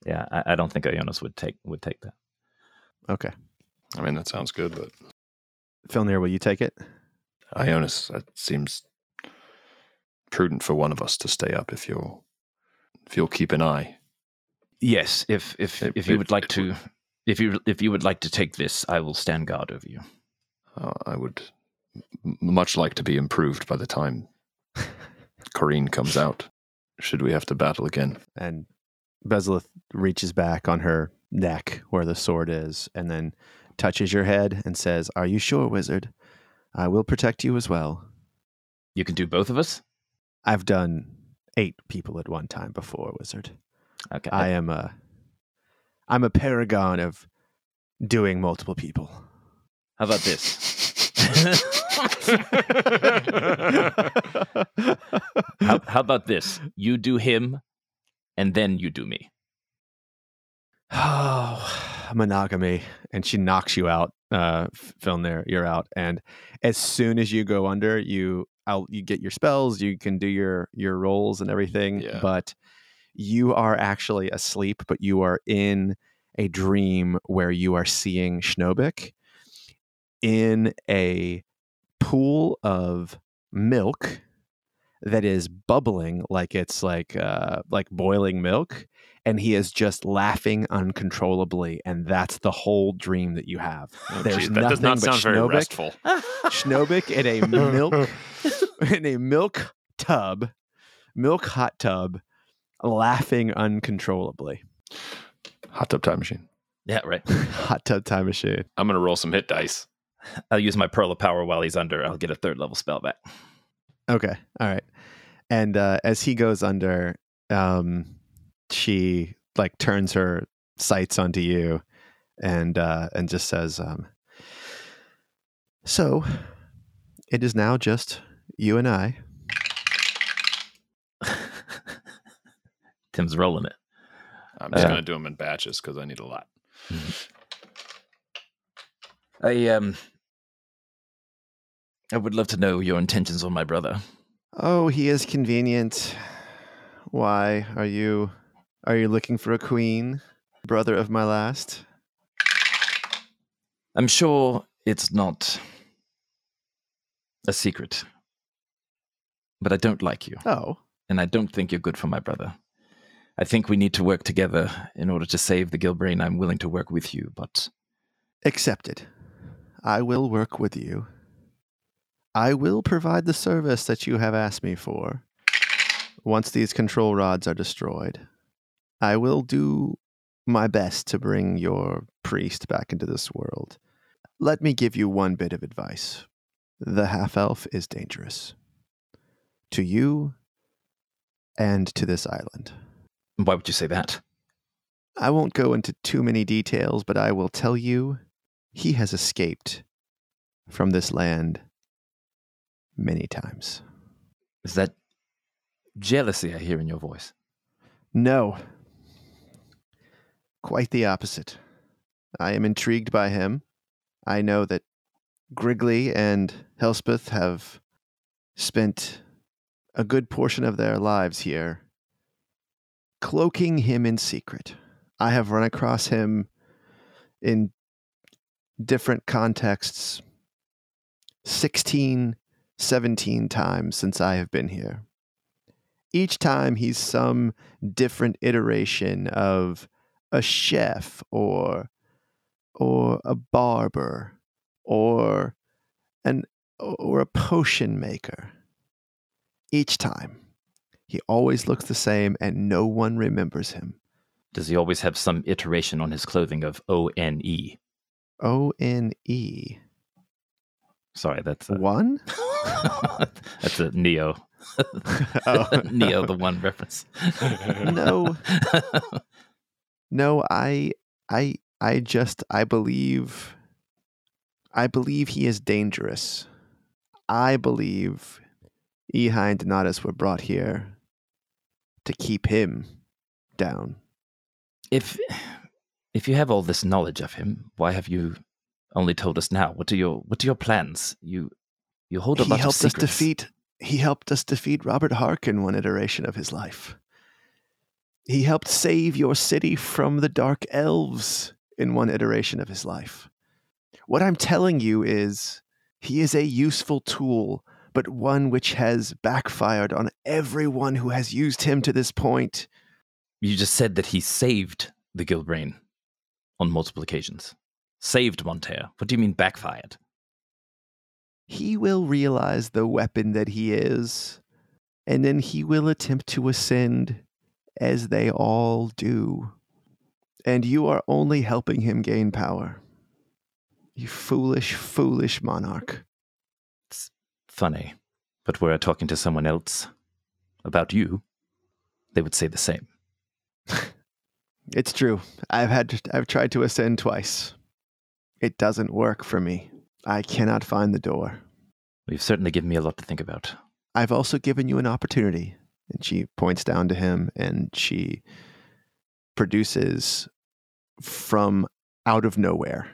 yeah, I, I don't think Ionis would take would take that. Okay, I mean, that sounds good, but Filnir, will you take it? Ionis, that seems prudent for one of us to stay up if you'll if you'll keep an eye. Yes, if if It- if you it- would like it to, if you if you would like to take this, I will stand guard over you. Uh, I would m- much like to be improved by the time Corrine comes out. Should we have to battle again? And Bezlith reaches back on her neck where the sword is, and then touches your head and says, "Are you sure, wizard? I will protect you as well. You can do both of us. I've done eight people at one time before, wizard." Okay. I am a I'm a paragon of doing multiple people. How about this? how, how about this? You do him, and then you do me. Oh, monogamy. And she knocks you out, uh, Filnir, you're out. And as soon as you go under, you out you get your spells, you can do your your rolls and everything, Yeah. but you are actually asleep, but you are in a dream where you are seeing Schnobik in a pool of milk that is bubbling like it's like uh like boiling milk and he is just laughing uncontrollably and that's the whole dream that you have There's Geez, that does not nothing but sound very Schnobik. restful. Schnobik in a milk in a milk tub milk hot tub laughing uncontrollably Hot tub time machine. Yeah, right. hot tub time machine I'm gonna roll some hit dice. I'll use my pearl of power while he's under. I'll get a third level spell back. Okay. All right. And uh, as he goes under, um, she like turns her sights onto you and uh, and just says, um, "So, it is now just you and I." Tim's rolling it. I'm just Uh, gonna do them in batches because I need a lot. I um, I would love to know your intentions on my brother. Oh, he is convenient. Why are you are you looking for a queen, brother of my last? I'm sure it's not a secret, but I don't like you, Oh, and I don't think you're good for my brother. I think we need to work together in order to save the Gilbrain. I'm willing to work with you, but accepted. I will work with you. I will provide the service that you have asked me for. Once these control rods are destroyed, I will do my best to bring your priest back into this world. Let me give you one bit of advice. The half elf is dangerous. To you and to this island. why would you say that? I won't go into too many details, but I will tell you he has escaped from this land many times. Is that jealousy I hear in your voice? No, quite the opposite. I am intrigued by him. I know that Grigley and Helspeth have spent a good portion of their lives here cloaking him in secret. I have run across him in different contexts 16, 17 times since I have been here. Each time he's some different iteration of a chef or or a barber or an or a potion maker. Each time he always looks the same and no one remembers him. Does he always have some iteration on his clothing of O N E? O N E. Sorry, that's a, One? that's a Neo. Oh. Neo, the one reference. No. No, I I I just I believe I believe he is dangerous. I believe Ehi and Donatus were brought here to keep him down. If if you have all this knowledge of him, why have you only told us now? What are your what are your plans? You you hold a he lot helped of us defeat he helped us defeat Robert Harkin one iteration of his life. He helped save your city from the dark elves in one iteration of his life. What I'm telling you is he is a useful tool, but one which has backfired on everyone who has used him to this point. You just said that he saved the Gilbrain on multiple occasions. Saved Monterre. What do you mean backfired? He will realize the weapon that he is, and then he will attempt to ascend as they all do. And you are only helping him gain power. You foolish, foolish monarch. It's funny. But were I talking to someone else about you, they would say the same. It's true. I've had I've tried to ascend twice. It doesn't work for me. I cannot find the door. You've certainly given me a lot to think about. I've also given you an opportunity. And she points down to him and she produces from out of nowhere,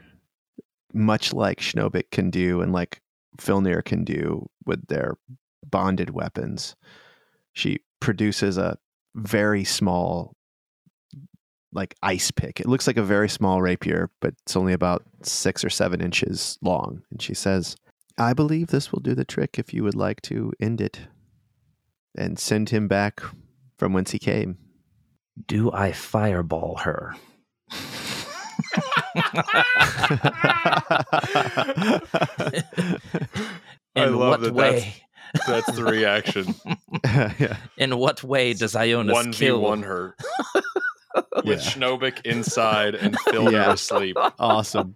much like Schnobik can do and like Filnir can do with their bonded weapons. She produces a very small, like ice pick. It looks like a very small rapier, but it's only about six or seven inches long. And she says, I believe this will do the trick if you would like to end it and send him back from whence he came. Do I fireball her? I love what that way? That's the reaction. yeah. In what way does Ionis One v kill? one her with Yeah. Schnobik inside and Phil Yeah. asleep. Awesome.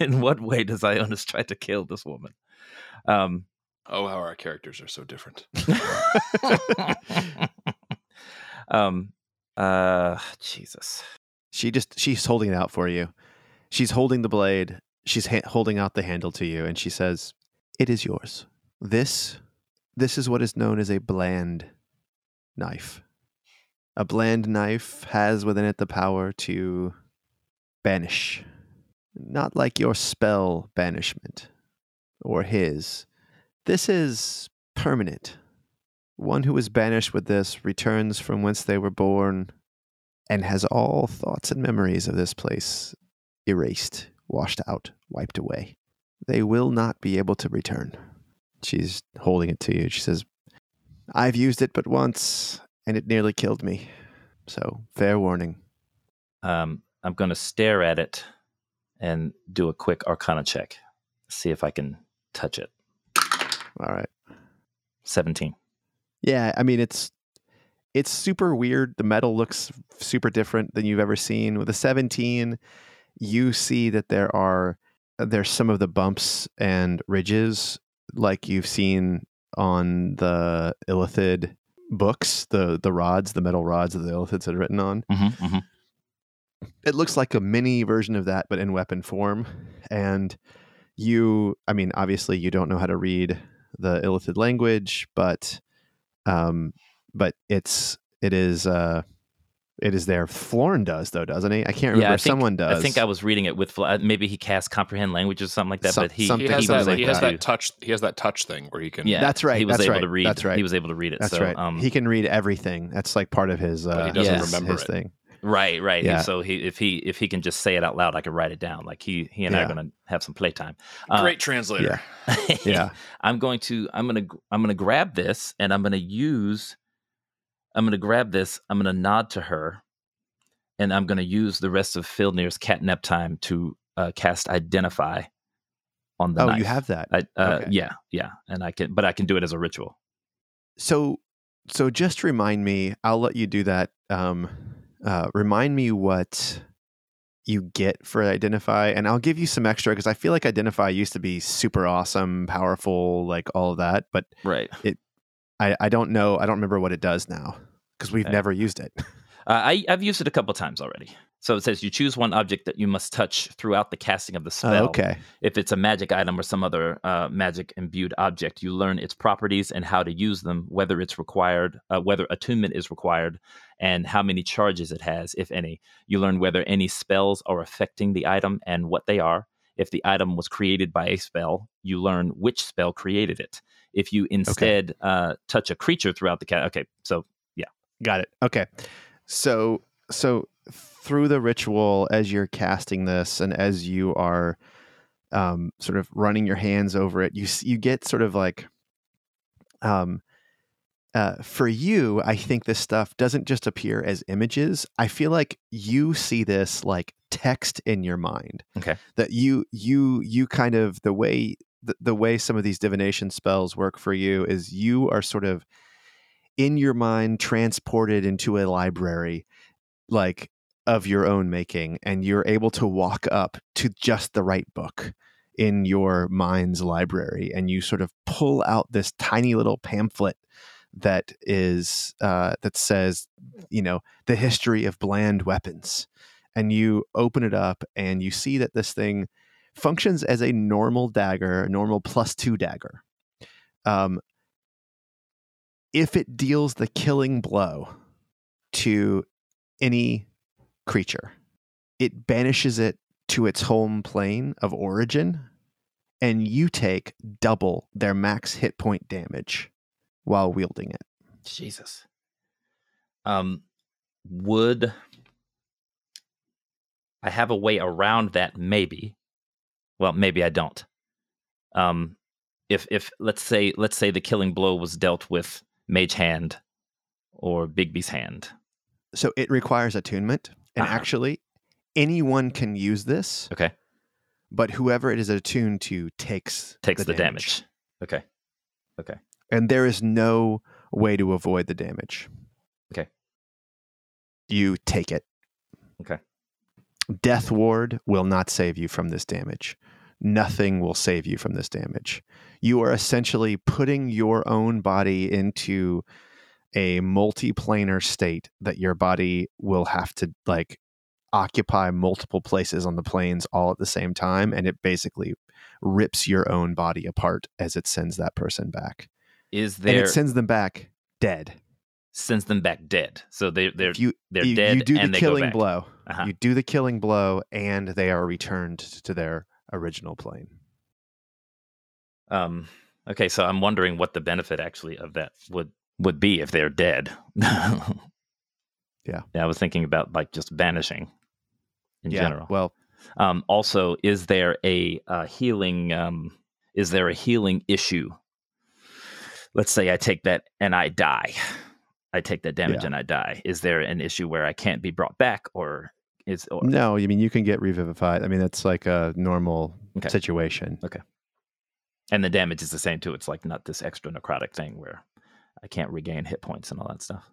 In what way does Ionis try to kill this woman? Um, Oh, how our characters are so different. um, uh, Jesus. She just she's holding it out for you. She's holding the blade. She's ha- holding out the handle to you, and she says, "It is yours. This, this is what is known as a bland knife. A bland knife has within it the power to banish, not like your spell banishment or his. This is permanent. One who is banished with this returns from whence they were born." and has all thoughts and memories of this place erased, washed out, wiped away. They will not be able to return. She's holding it to you. She says, I've used it but once, and it nearly killed me. So, fair warning. Um, I'm going to stare at it and do a quick Arcana check. See if I can touch it. All right. 17. Yeah, I mean it's it's super weird. The metal looks super different than you've ever seen. With a 17, you see that there are there's some of the bumps and ridges like you've seen on the Illithid books, the the rods, the metal rods that the Illithids had written on. Mm-hmm, mm-hmm. It looks like a mini version of that, but in weapon form. And you, I mean, obviously you don't know how to read the Illithid language, but um, but it's it is uh it is there. Florin does though, doesn't he? I can't remember. Yeah, I think, Someone does. I think I was reading it with Fl- maybe he cast comprehend language or something like that, Some- but he, something- He has, He that, like he has that. that touch. He has that touch thing where he can. yeah, That's right, He was that's able right, to read. that's right. He was able to read it. That's so, right. Um, he can read everything. That's like part of his. Uh, But he doesn't his- remember his it. thing. Right, right. Yeah. So he, if he, if he can just say it out loud, I could write it down. Like he, he and I are going to have some playtime. Uh, Great translator. Yeah. I'm going to I'm going to I'm going to grab this and I'm going to use I'm going to grab this, I'm going to nod to her and I'm going to use the rest of Filnir's catnap time to uh, cast identify on the oh, knife. you have that. I, uh, Okay. yeah, yeah, and I can but I can do it as a ritual. So, so just remind me. I'll let you do that. Um, uh, remind me what you get for identify, and I'll give you some extra because I feel like identify used to be super awesome, powerful, like all of that. But Right. It i, I don't know. I don't remember what it does now because we've Okay. never used it. Uh, I, I've used it a couple times already. So it says you choose one object that you must touch throughout the casting of the Oh, spell. okay. If it's a magic item or some other uh, magic imbued object, you learn its properties and how to use them, whether it's required, uh, whether attunement is required, and how many charges it has, if any. You learn whether any spells are affecting the item and what they are. If the item was created by a spell, you learn which spell created it. If you instead uh, touch a creature throughout the cat, okay, so yeah, Got it. Okay. So so through the ritual as you're casting this and as you are um sort of running your hands over it, you you get sort of like um uh, for you, I think this stuff doesn't just appear as images. I feel like you see this like text in your mind. Okay. That you you you kind of the way the, the way some of these divination spells work for you is you are sort of in your mind transported into a library like of your own making and you're able to walk up to just the right book in your mind's library and you sort of pull out this tiny little pamphlet that is uh, that says you know the history of bland weapons and you open it up and you see that this thing functions as a normal dagger a normal plus two dagger. Um, if it deals the killing blow to any creature, it banishes it to its home plane of origin, and you take double their max hit point damage while wielding it. Jesus. Um, would I have a way around that? Maybe. Well, maybe I don't. Um, if if let's say let's say the killing blow was dealt with Mage Hand or Bigby's hand. So it requires attunement, and Uh-huh. actually, anyone can use this, Okay, but whoever it is attuned to takes takes the, damage. Okay. Okay, and there is no way to avoid the damage. Okay. You take it. Okay. Death Ward will not save you from this damage. Nothing will save you from this damage. You are essentially putting your own body into a multiplanar state that your body will have to like occupy multiple places on the planes all at the same time and it basically rips your own body apart as it sends that person back is and there it sends them back dead. sends them back dead? So they they're you they're you, dead you do and the killing blow. Uh-huh. You do the killing blow, and they are returned to their original plane. Um, okay, so I'm wondering what the benefit actually of that would would be if they're dead. Yeah. yeah. I was thinking about like just vanishing in yeah. general. Well, Um, also, is there a uh, healing? Um, is there a healing issue? Let's say I take that and I die. I take that damage Yeah. and I die. Is there an issue where I can't be brought back, or is or, no, I mean you can get revivified. I mean that's like a normal Okay. situation. Okay. And the damage is the same too? It's like not this extra necrotic thing where I can't regain hit points and all that stuff.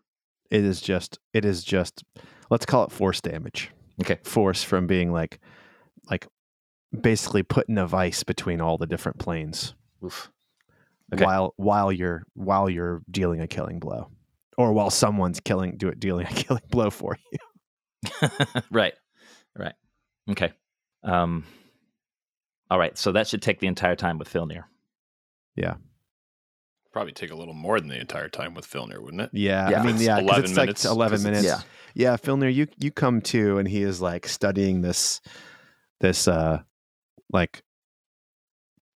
It is just it is just let's call it force damage. Okay. Force from being like like basically putting a vice between all the different planes Oof. Okay. while while you're while you're dealing a killing blow. Or while someone's killing do it dealing a killing blow for you. right. Right. Okay. Um all right, so that should take the entire time with Filnir. Probably take a little more than the entire time with Filnir, wouldn't it? Yeah, Yeah. I mean, It's yeah, 'cause 11 it's minutes, like eleven 'cause it's- minutes. Yeah, Filnir, you you come to, and he is like studying this this uh like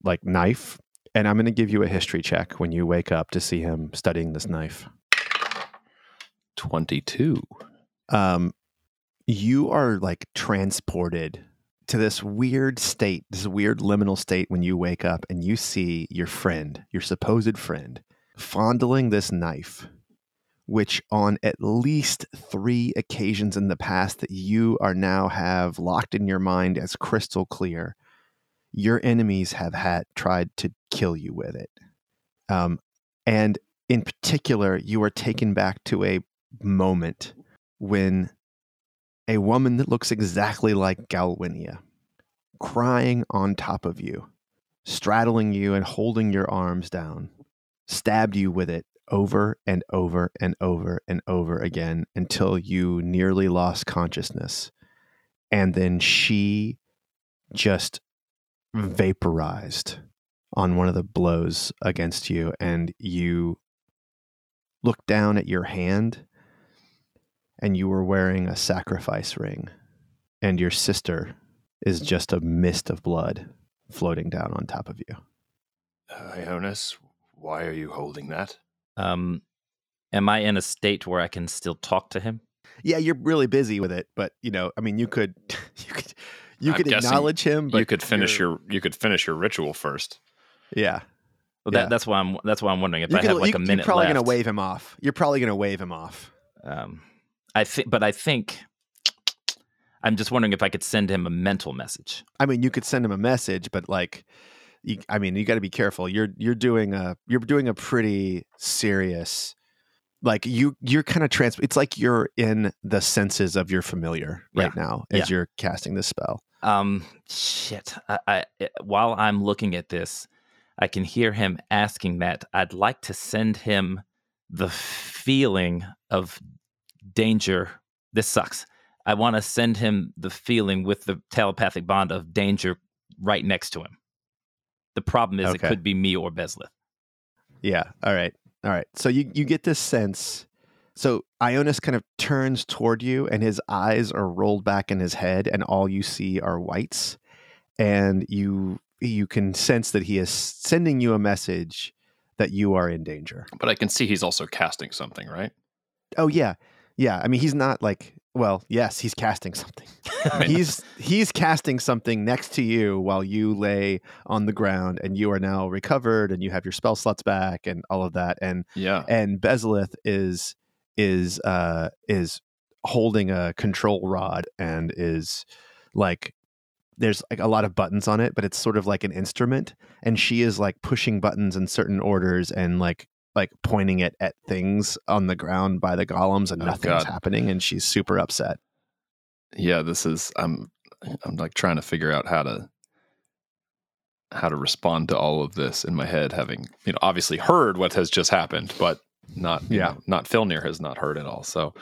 like knife, and I'm going to give you a history check when you wake up to see him studying this knife. 22. Um, you are like transported to this weird state, this weird liminal state when you wake up and you see your friend, your supposed friend, fondling this knife, which on at least three occasions in the past that you are now have locked in your mind as crystal clear, your enemies have had tried to kill you with it. Um, and in particular, you are taken back to a moment when a woman that looks exactly like Galwinia, crying on top of you, straddling you and holding your arms down, stabbed you with it over and over and over and over again until you nearly lost consciousness. And then she just vaporized on one of the blows against you, and you look down at your hand and you were wearing a sacrifice ring, and your sister is just a mist of blood floating down on top of you. Uh, Ionis, why are you holding that? Um, am I in a state where I can still talk to him? Yeah, you're really busy with it, but you know, I mean, you could, you could, you I'm could acknowledge him, but you could finish your you could finish your ritual first. yeah. Well, Yeah. that, that's why I'm. That's why I'm wondering if You I could- have like you- a minute You're probably left. gonna wave him off. You're probably gonna wave him off. Um, I think, but I think I'm just wondering if I could send him a mental message. I mean, you could send him a message, but like, you, I mean, you got to be careful. You're you're doing a you're doing a pretty serious, like you you're kind of trans. It's like you're in the senses of your familiar right now as you're casting this spell. Um, shit. I, I while I'm looking at this, I can hear him asking that. I'd like to send him the feeling of danger. This sucks. I want to send him the feeling with the telepathic bond of danger right next to him. The problem is, it could be me or Bezleth. Yeah. All right. All right. So you you get this sense. So Ionis kind of turns toward you, and his eyes are rolled back in his head, and all you see are whites. And you you can sense that he is sending you a message that you are in danger. But I can see he's also casting something, right? Oh yeah, yeah. I mean, he's not like. Well, yes, he's casting something. He's he's casting something next to you while you lay on the ground, and you are now recovered, and you have your spell slots back, and all of that. And yeah. and Bezalith is is uh is holding a control rod and is like there's like a lot of buttons on it but it's sort of like an instrument and she is like pushing buttons in certain orders and like like pointing it at things on the ground by the golems and Oh, nothing's God. happening and she's super upset. Yeah this is i'm i'm like trying to figure out how to how to respond to all of this in my head having you know obviously heard what has just happened but not Yeah. know, not Filnir has not heard it all. So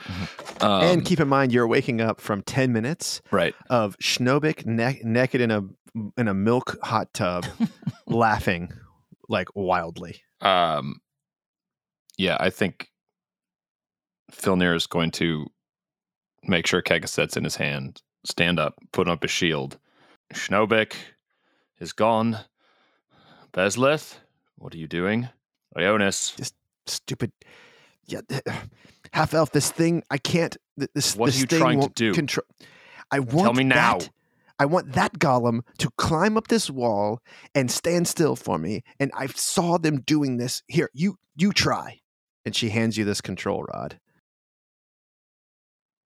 um, and keep in mind you're waking up from 10 minutes right. of Schnobik ne- naked in a in a milk hot tub laughing like wildly. Um yeah i think Filnir is going to make sure Kegaset's in his hand stand up put up his shield. Schnobik is gone. Bezleth what are you doing? Ionis. This stupid yeah half elf this thing i can't this What are you thing trying to won't do? control i want Tell me now. that- i want that golem to climb up this wall and stand still for me and i saw them doing this. Here you you try and she hands you this control rod.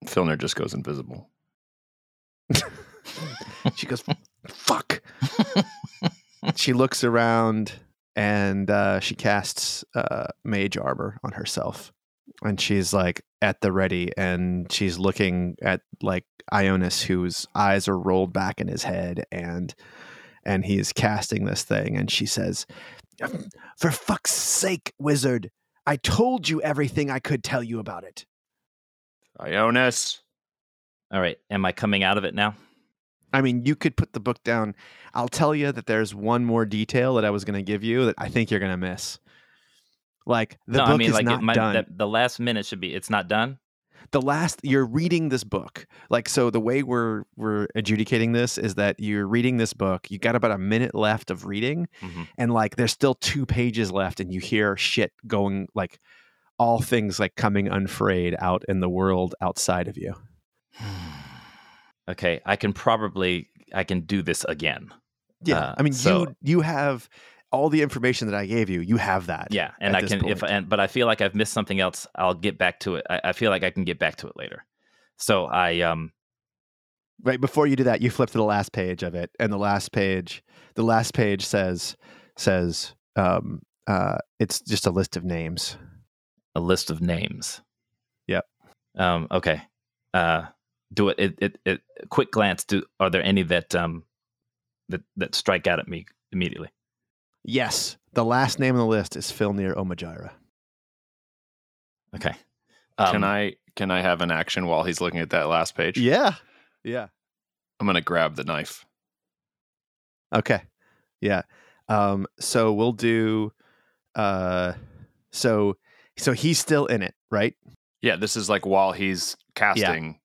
Filnir just goes invisible. She goes fuck. She looks around and uh, she casts uh, mage armor on herself. And she's like at the ready and she's looking at like ionis whose eyes are rolled back in his head and and he's casting this thing and she says for fuck's sake wizard i told you everything i could tell you about it Ionis All right. Am I coming out of it now? I mean, you could put the book down. I'll tell you that there's one more detail that I was going to give you that I think you're going to miss. Like the no, book I mean is like it not might, done. The, the last minute should be. It's not done. The last you're reading this book. Like so, the way we're we're adjudicating this is that you're reading this book. You got about a minute left of reading, Mhm. and like there's still two pages left, and you hear shit going like all things like coming unfrayed out in the world outside of you. Okay, I can probably I can do this again. Yeah, Uh, I mean, so- you you have all the information that I gave you. You have that. Yeah, and I can if and but I feel like I've missed something else. I'll get back to it. I, I feel like I can get back to it later. So I um Right before you do that, you flip to the last page of it, and the last page, the last page says says um uh it's just a list of names. a list of names. Yep. Um. Okay. Uh. Do it. It. It. it quick glance. Do are there any that um that that strike out at me immediately? Yes, the last name on the list is Filnir Omajira. Okay. Um, can I can I have an action while he's looking at that last page? Yeah, yeah. I'm gonna grab the knife. Okay. Yeah. Um so we'll do uh so so he's still in it, right? Yeah, this is like while he's casting.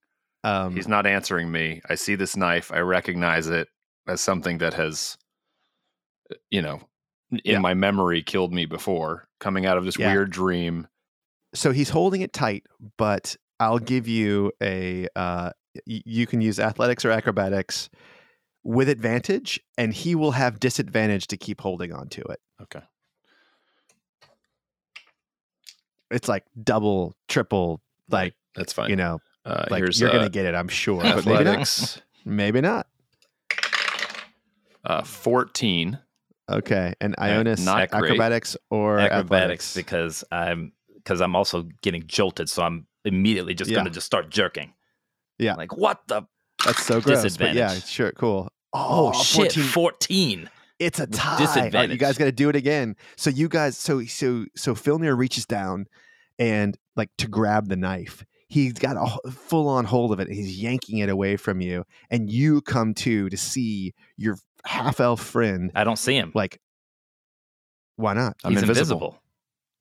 Yeah. Um He's not answering me. I see this knife. I recognize it as something that has, uh, you know, in Yeah. my memory killed me before, coming out of this Yeah. weird dream. so he's holding it tight, but I'll give you a uh y- you can use athletics or acrobatics with advantage and he will have disadvantage to keep holding on to it. Okay. It's like double, triple like, That's fine. you know, uh, like you're uh, going to get it, I'm sure. But maybe not. athletics. Maybe not. uh, 14. Okay. And uh, Right, Ionis not great. acrobatics or acrobatics athletics? because I'm because I'm also getting jolted, so I'm immediately just Yeah. gonna just start jerking. Yeah. Like what the? That's so gross. But yeah, sure, cool. Oh, oh, shit! 14 Fourteen. It's a tie. Right, you guys got to do it again. So you guys, so so so Filnir reaches down and like to grab the knife. He's got a full on hold of it. And he's yanking it away from you, and you come to to see your half elf friend. I don't see him. Like, why not? I'm He's invisible. invisible.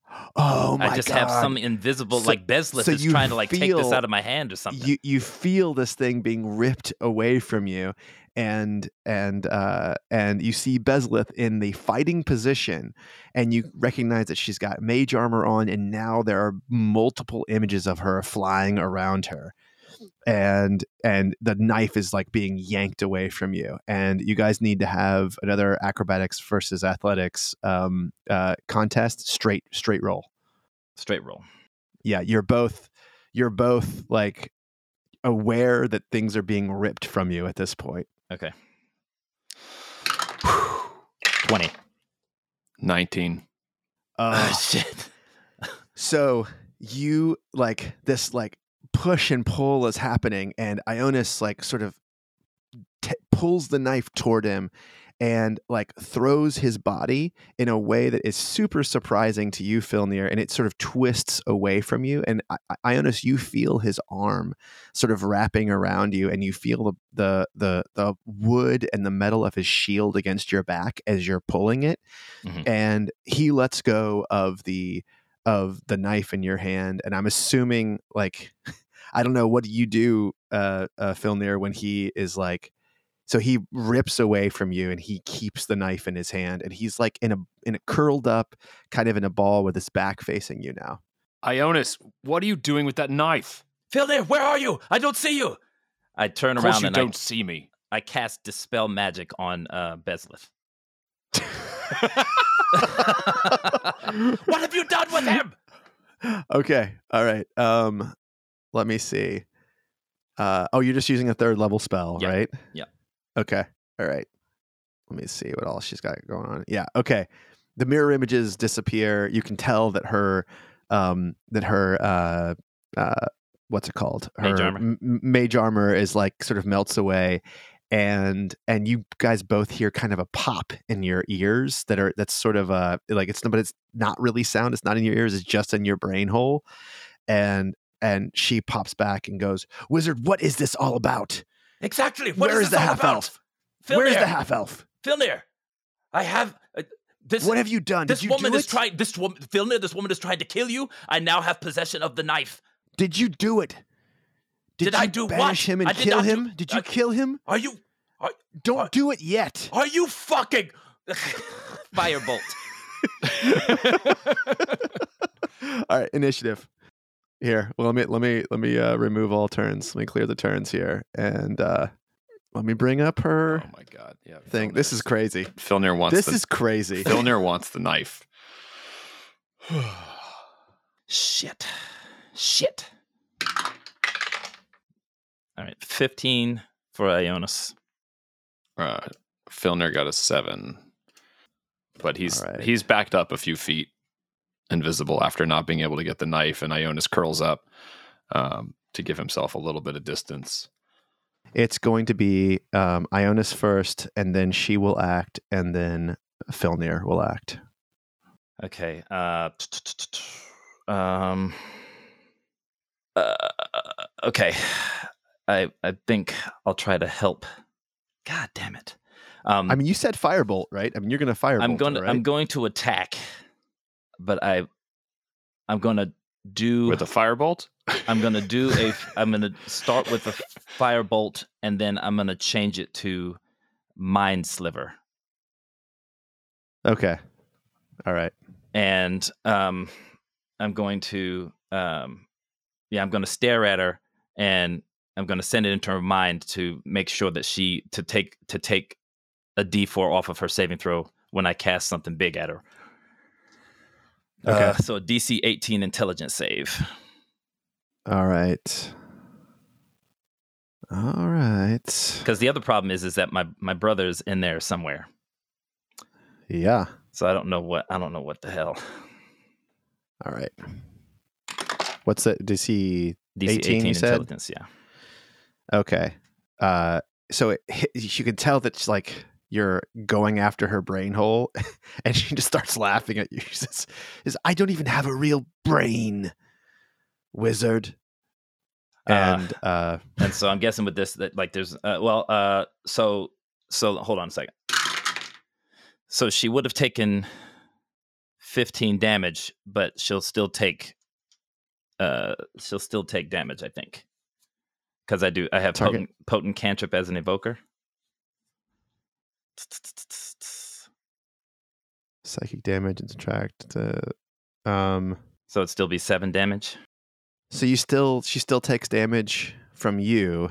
Oh my I just god! have some invisible, So- like Bezlith so is trying to like take this out of my hand or something. you you feel this thing being ripped away from you and and uh and you see Bezlith in the fighting position and you recognize that she's got mage armor on and now there are multiple images of her flying around her and and the knife is like being yanked away from you and you guys need to have another acrobatics versus athletics um uh contest straight straight roll Straight roll. yeah you're both you're both like aware that things are being ripped from you at this point Okay. Twenty. 19. uh, oh shit. so you like this like push and pull is happening and ionis like sort of t- pulls the knife toward him and like throws his body in a way that is super surprising to you, Filnir, and it sort of twists away from you. And I- Ionis, you feel his arm sort of wrapping around you, and you feel the, the the the wood and the metal of his shield against your back as you're pulling it, Mhm. and he lets go of the of the knife in your hand. And I'm assuming, like, I don't know, what do you do, uh, uh, Filnir, when he is like so he rips away from you and he keeps the knife in his hand and he's like in a in a curled up kind of in a ball with his back facing you now. Ionis, what are you doing with that knife? Phil, there. Where are you? I don't see you. I turn Of around you and don't see me. I, I cast dispel magic on uh, Bezlith. what have you done with him? okay. All right. Um let me see. Uh oh, you're just using a third level spell, Yeah. right? Yeah. Okay. All right. Let me see what else she's got going on. Yeah, okay. The mirror images disappear. You can tell that her um that her uh uh what's it called? Her Mage armor. m- mage armor is like sort of melts away and and you guys both hear kind of a pop in your ears that are that's sort of uh like it's but it's not really sound it's not in your ears it's just in your brain hole and and she pops back and goes wizard what is this all about Exactly. What Where is is the half elf where's the half elf Filnir, I have uh, this. what have you done this did you woman do is trying. This woman, Filnir, this woman is trying to kill you. I now have possession of the knife. did you do it Did you I do what? banish him and I did kill not do- him did you I- kill him Are you? don't What? do it yet Are you fucking? Firebolt. all right initiative here. Well, let me let me let me uh, remove all turns. Let me clear the turns here, and uh, let me bring up her Oh my god. Yeah. thing. This is crazy. Filnir wants This the, is crazy. Filnir wants the knife. Shit. Shit. All right, 15 for Ionis. Uh, Filnir got a seven, but he's All right. he's backed up a few feet, invisible after not being able to get the knife, and Ionis curls up um, to give himself a little bit of distance. It's going to be um, Ionis first, and then she will act, and then Filnir will act. Okay. Uh, um. Uh, okay. I I think I'll try to help. God damn it. Um, I mean, you said firebolt, right? I mean, you're going to firebolt. I'm going to her, I'm going to attack, but I I'm going to do With a firebolt, I'm going to do a I'm to start with a firebolt and then I'm going to change it to mind sliver. Okay. All right. and um, I'm going to um, yeah, I'm to stare at her and I'm going to send it into her mind to make sure that she to take to take a D4 off of her saving throw when I cast something big at her. Okay. Uh, so DC 18 intelligence save. All right. All right. Because the other problem is is that my my brother's in there somewhere, Yeah. so I don't know what I don't know what the hell. All right. What's that? He? DC 18, 18, you said? intelligence, yeah. Okay. Uh, so it, you can tell that like you're going after her brain hole, and she just starts laughing at you. She says, "Is I don't even have a real brain, wizard." Uh, And uh, and so I'm guessing with this that like there's uh, well uh so so hold on a second. So she would have taken 15 damage, but she'll still take uh she'll still take damage, I think. Cuz I do I have Target. potent potent cantrip as an evoker. Psychic damage and subtract. The, um, So it'd still be 7 damage. so you still she still takes damage from you,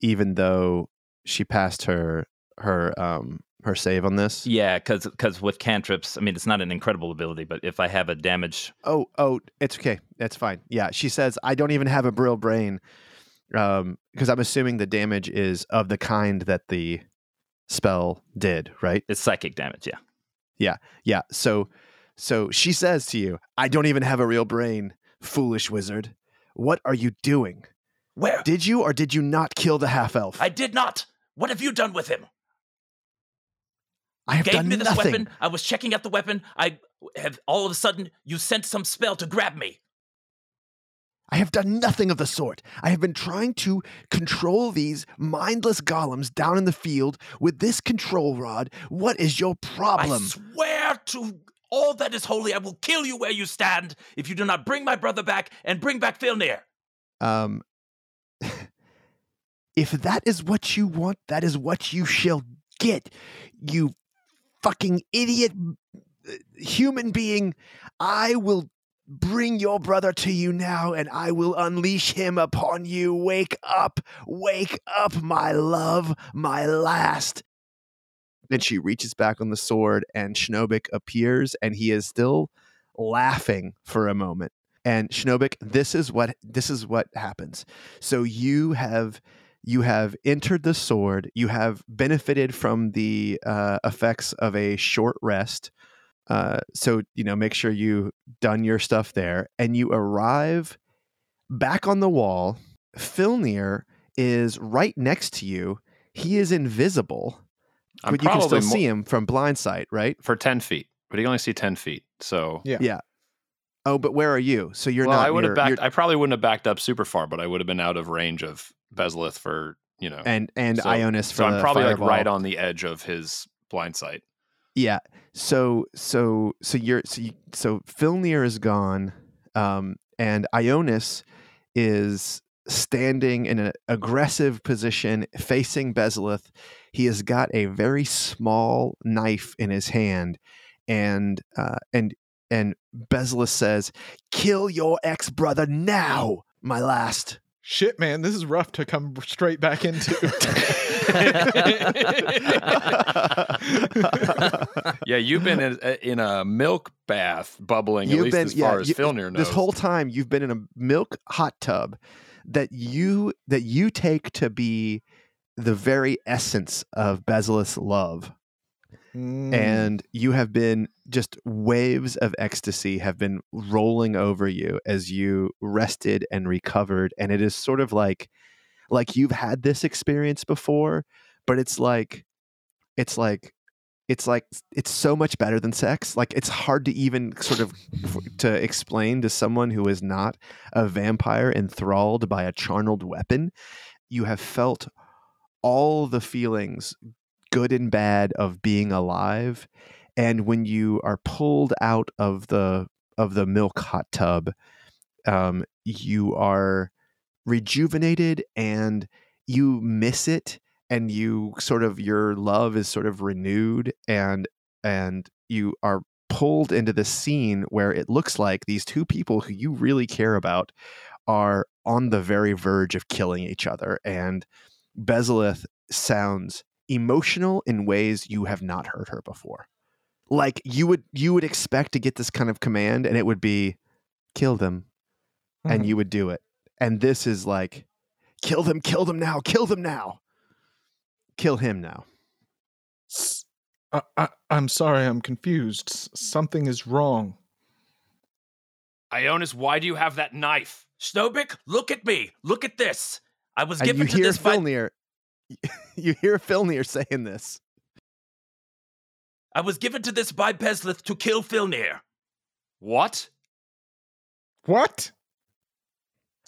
even though she passed her her um her save on this. Yeah, cuz cuz with cantrips, I mean it's not an incredible ability, but if I have a damage Oh, oh, it's okay. That's fine. Yeah, she says I don't even have a brill brain, um, because I'm assuming the damage is of the kind that the spell did, right? it's psychic damage, yeah. Yeah. Yeah. So, so she says to you, "I don't even have a real brain, foolish wizard. What are you doing? Where? Did you or did you not kill the half elf? I did not. What have you done with him? I have Gave done me this nothing. weapon. I was checking out the weapon. I have all of a sudden you sent some spell to grab me. I have done nothing of the sort. I have been trying to control these mindless golems down in the field with this control rod. What is your problem? I swear to all that is holy, I will kill you where you stand if you do not bring my brother back and bring back Filnir. Um, if that is what you want, that is what you shall get. You fucking idiot uh, human being. I will bring your brother to you now and I will unleash him upon you. Wake up, wake up, my love, my last. Then she reaches back on the sword and Schnobik appears and he is still laughing for a moment and Schnobik, this is what this is what happens. So you have you have entered the sword. You have benefited from the uh, effects of a short rest. Uh, so you know, make sure you done your stuff there, and you arrive back on the wall. Filnir is right next to you. He is invisible, I'm but you can still mo- see him from blind sight, right? for ten feet, but he can only see ten feet. So Yeah. Yeah. Oh, but where are you? So you're well, not. I would have backed. you're- I probably wouldn't have backed up super far, but I would have been out of range of Bezlith for you know. and and so, Ionis for so I'm the probably like right on the edge of his blind sight. Yeah. So so so you're so you, so Filnir is gone, um, and Ionis is standing in an aggressive position facing Bezalith. He has got a very small knife in his hand, and uh, and and Basilisk says, "Kill your ex brother now, my last." Shit, man, this is rough to come straight back into. yeah, you've been in, in a milk bath, bubbling at least as far as you- Filnir knows. This whole time you've been in a milk hot tub that you that you take to be the very essence of Basilisk's love. Mm. and you have been just waves of ecstasy have been rolling over you as you rested and recovered and it is sort of like like you've had this experience before but it's like it's like it's like it's so much better than sex like it's hard to even sort of to explain to someone who is not a vampire enthralled by a charneled weapon you have felt all the feelings good and bad of being alive and when you are pulled out of the of the milk hot tub um, you are rejuvenated and you miss it and you sort of your love is sort of renewed and and you are pulled into the scene where it looks like these two people who you really care about are on the very verge of killing each other and Bezalith sounds emotional in ways you have not heard her before. Like you would you would expect to get this kind of command and it would be kill them and Mhm. you would do it. And this is like kill them, kill them now, kill them now. Kill him now. S- I, I, I'm sorry, I'm confused. S- something is wrong. Ionis, why do you have that knife? Schnobik, look at me. Look at this. I was And given you to hear this by Filnir you hear Filnir saying this. I was given to this by Beslith to kill Filnir. What? What?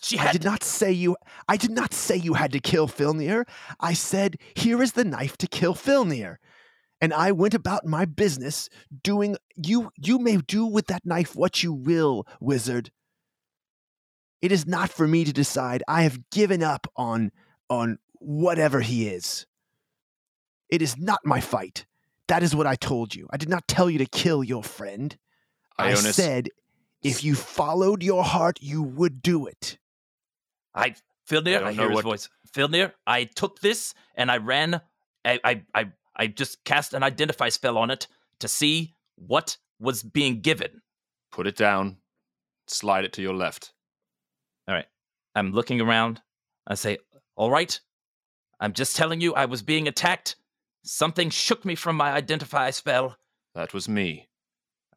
She I had did not say you I did not say you had to kill Filnir. I said, here is the knife to kill Filnir. And I went about my business doing you you may do with that knife what you will, wizard. It is not for me to decide. I have given up on on whatever he is. It is not my fight. That is what I told you. I did not tell you to kill your friend. I said if you followed your heart, you would do it. I Filnir, don't I, know hear his what- voice. Filnir, I took this and I ran. I, I, I, I just cast an identify spell on it to see what was being given. put it down. Slide it to your left. All right. I'm looking around. I say, "All right, I'm just telling you, I was being attacked. Something shook me from my identify spell. That was me.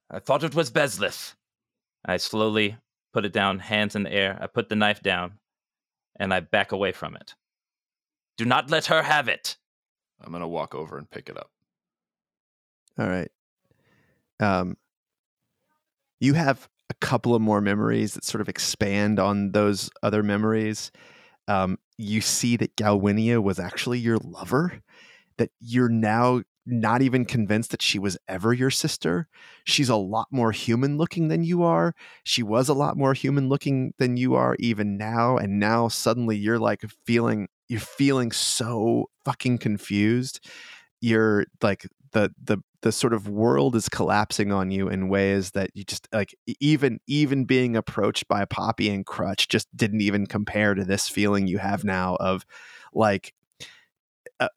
I thought it was Beslith. I slowly put it down, hands in the air. I put the knife down, and I back away from it. Do not let her have it. I'm gonna walk over and pick it up. All right. Um, you have a couple of more memories that sort of expand on those other memories. Um, you see that Galwinia was actually your lover, that you're now not even convinced that she was ever your sister. She's a lot more human looking than you are. She was a lot more human looking than you are even now. And now suddenly you're like feeling, you're feeling so fucking confused. You're like, the the the sort of world is collapsing on you in ways that you just like even even being approached by a Poppy and Crutch just didn't even compare to this feeling you have now of like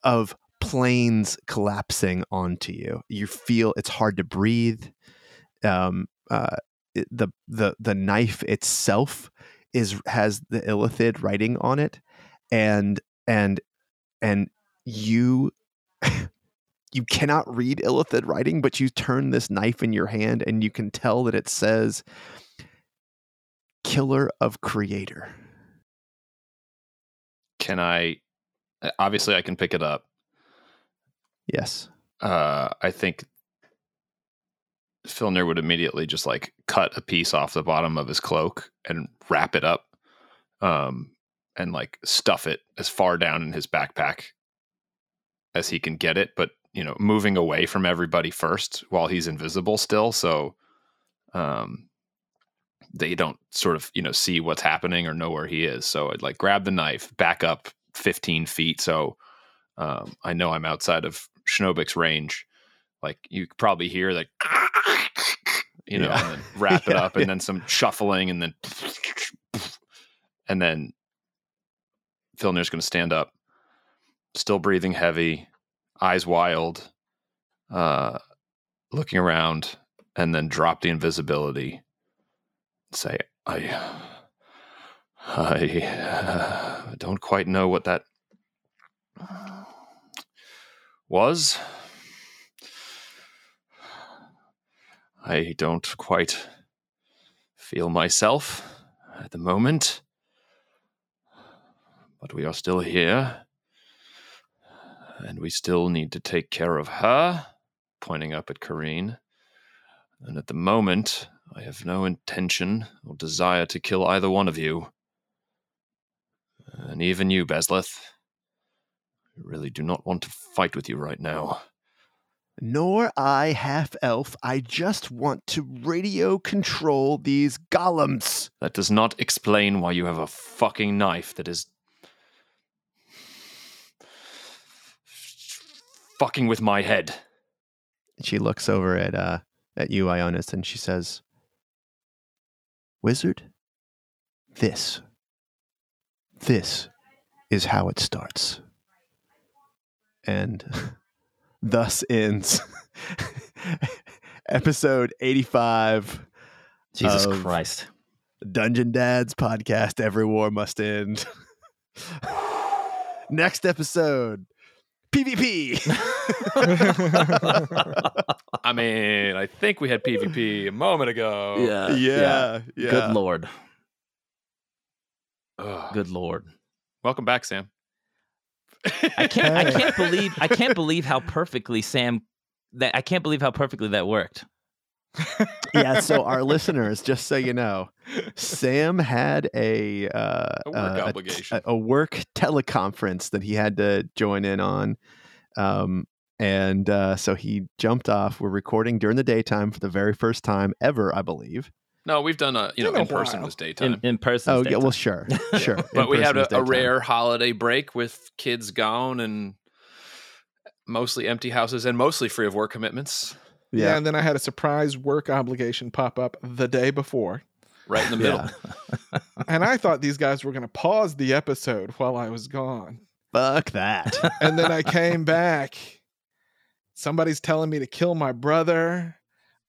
of planes collapsing onto you. You feel it's hard to breathe. Um, uh, the the the knife itself is has the illithid writing on it, and and and you you cannot read illithid writing, but you turn this knife in your hand and you can tell that it says killer of creator. Can I? uh, Obviously, I can pick it up. Yes. Uh, I think Filnir would immediately just like cut a piece off the bottom of his cloak and wrap it up, um, and like stuff it as far down in his backpack as he can get it. But you know, moving away from everybody first while he's invisible still, so um, they don't sort of you know see what's happening or know where he is. So I'd like grab the knife, back up fifteen feet, so um, I know I'm outside of Schnobik's range. Like you probably hear like you know, Yeah. wrap it Yeah, up, and yeah. then some shuffling, and then and then Filnir's going to stand up, still breathing heavy, eyes wild, uh, looking around, and then drop the invisibility. Say, I, I uh, don't quite know what that was. I don't quite feel myself at the moment, but we are still here, and we still need to take care of her, pointing up at Corrine. And at the moment, I have no intention or desire to kill either one of you. And even you, Bezleth. I really do not want to fight with you right now. Nor I, half elf. I just want to radio control these golems. That does not explain why you have a fucking knife that is fucking with my head. She looks over at uh at you, Ionis, and she says, Wizard, this. This is how it starts. And thus ends episode 85 Jesus Christ. Dungeon Dads podcast. Every war must end. Next episode PvP. I mean, I think we had PvP a moment ago. Yeah. yeah, yeah. Good lord. Ugh. Good lord. Welcome back, Sam. I can't I can't believe I can't believe how perfectly Sam that I can't believe how perfectly that worked. Yeah, so our listeners, just so you know, Sam had a uh, A work uh, obligation. a, a work teleconference that he had to join in on, um, and uh, so he jumped off. We're recording during the daytime for the very first time ever, I believe. No, we've done a you know Been a in person while. was daytime. In in person. Oh yeah, well, sure, sure. but we had a, a rare holiday break with kids gone and mostly empty houses and mostly free of work commitments yeah. Yeah, and then I had a surprise work obligation pop up the day before. right in the middle. Yeah. And I thought these guys were going to pause the episode while I was gone. fuck that. And then I came back. Somebody's telling me to kill my brother.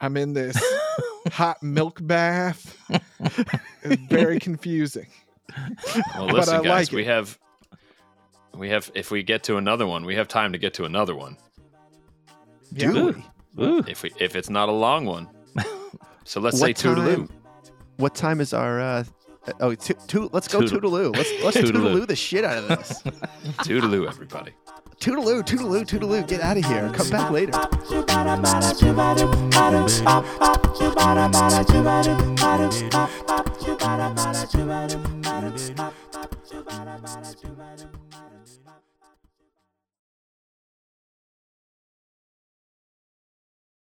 I'm in this hot milk bath. It's very confusing. Well, listen, guys, like we it. have we have if we get to another one, we have time to get to another one. Yeah. Do we? Ooh. If we if it's not a long one. So let's say toodaloo. time- What time is our? Uh, oh, to, to, let's go Toodle- toodaloo. Let's let's Toodaloo. toodaloo the shit out of this. Toodaloo, everybody. toodaloo, toodaloo, toodaloo. Get out of here. Come back later.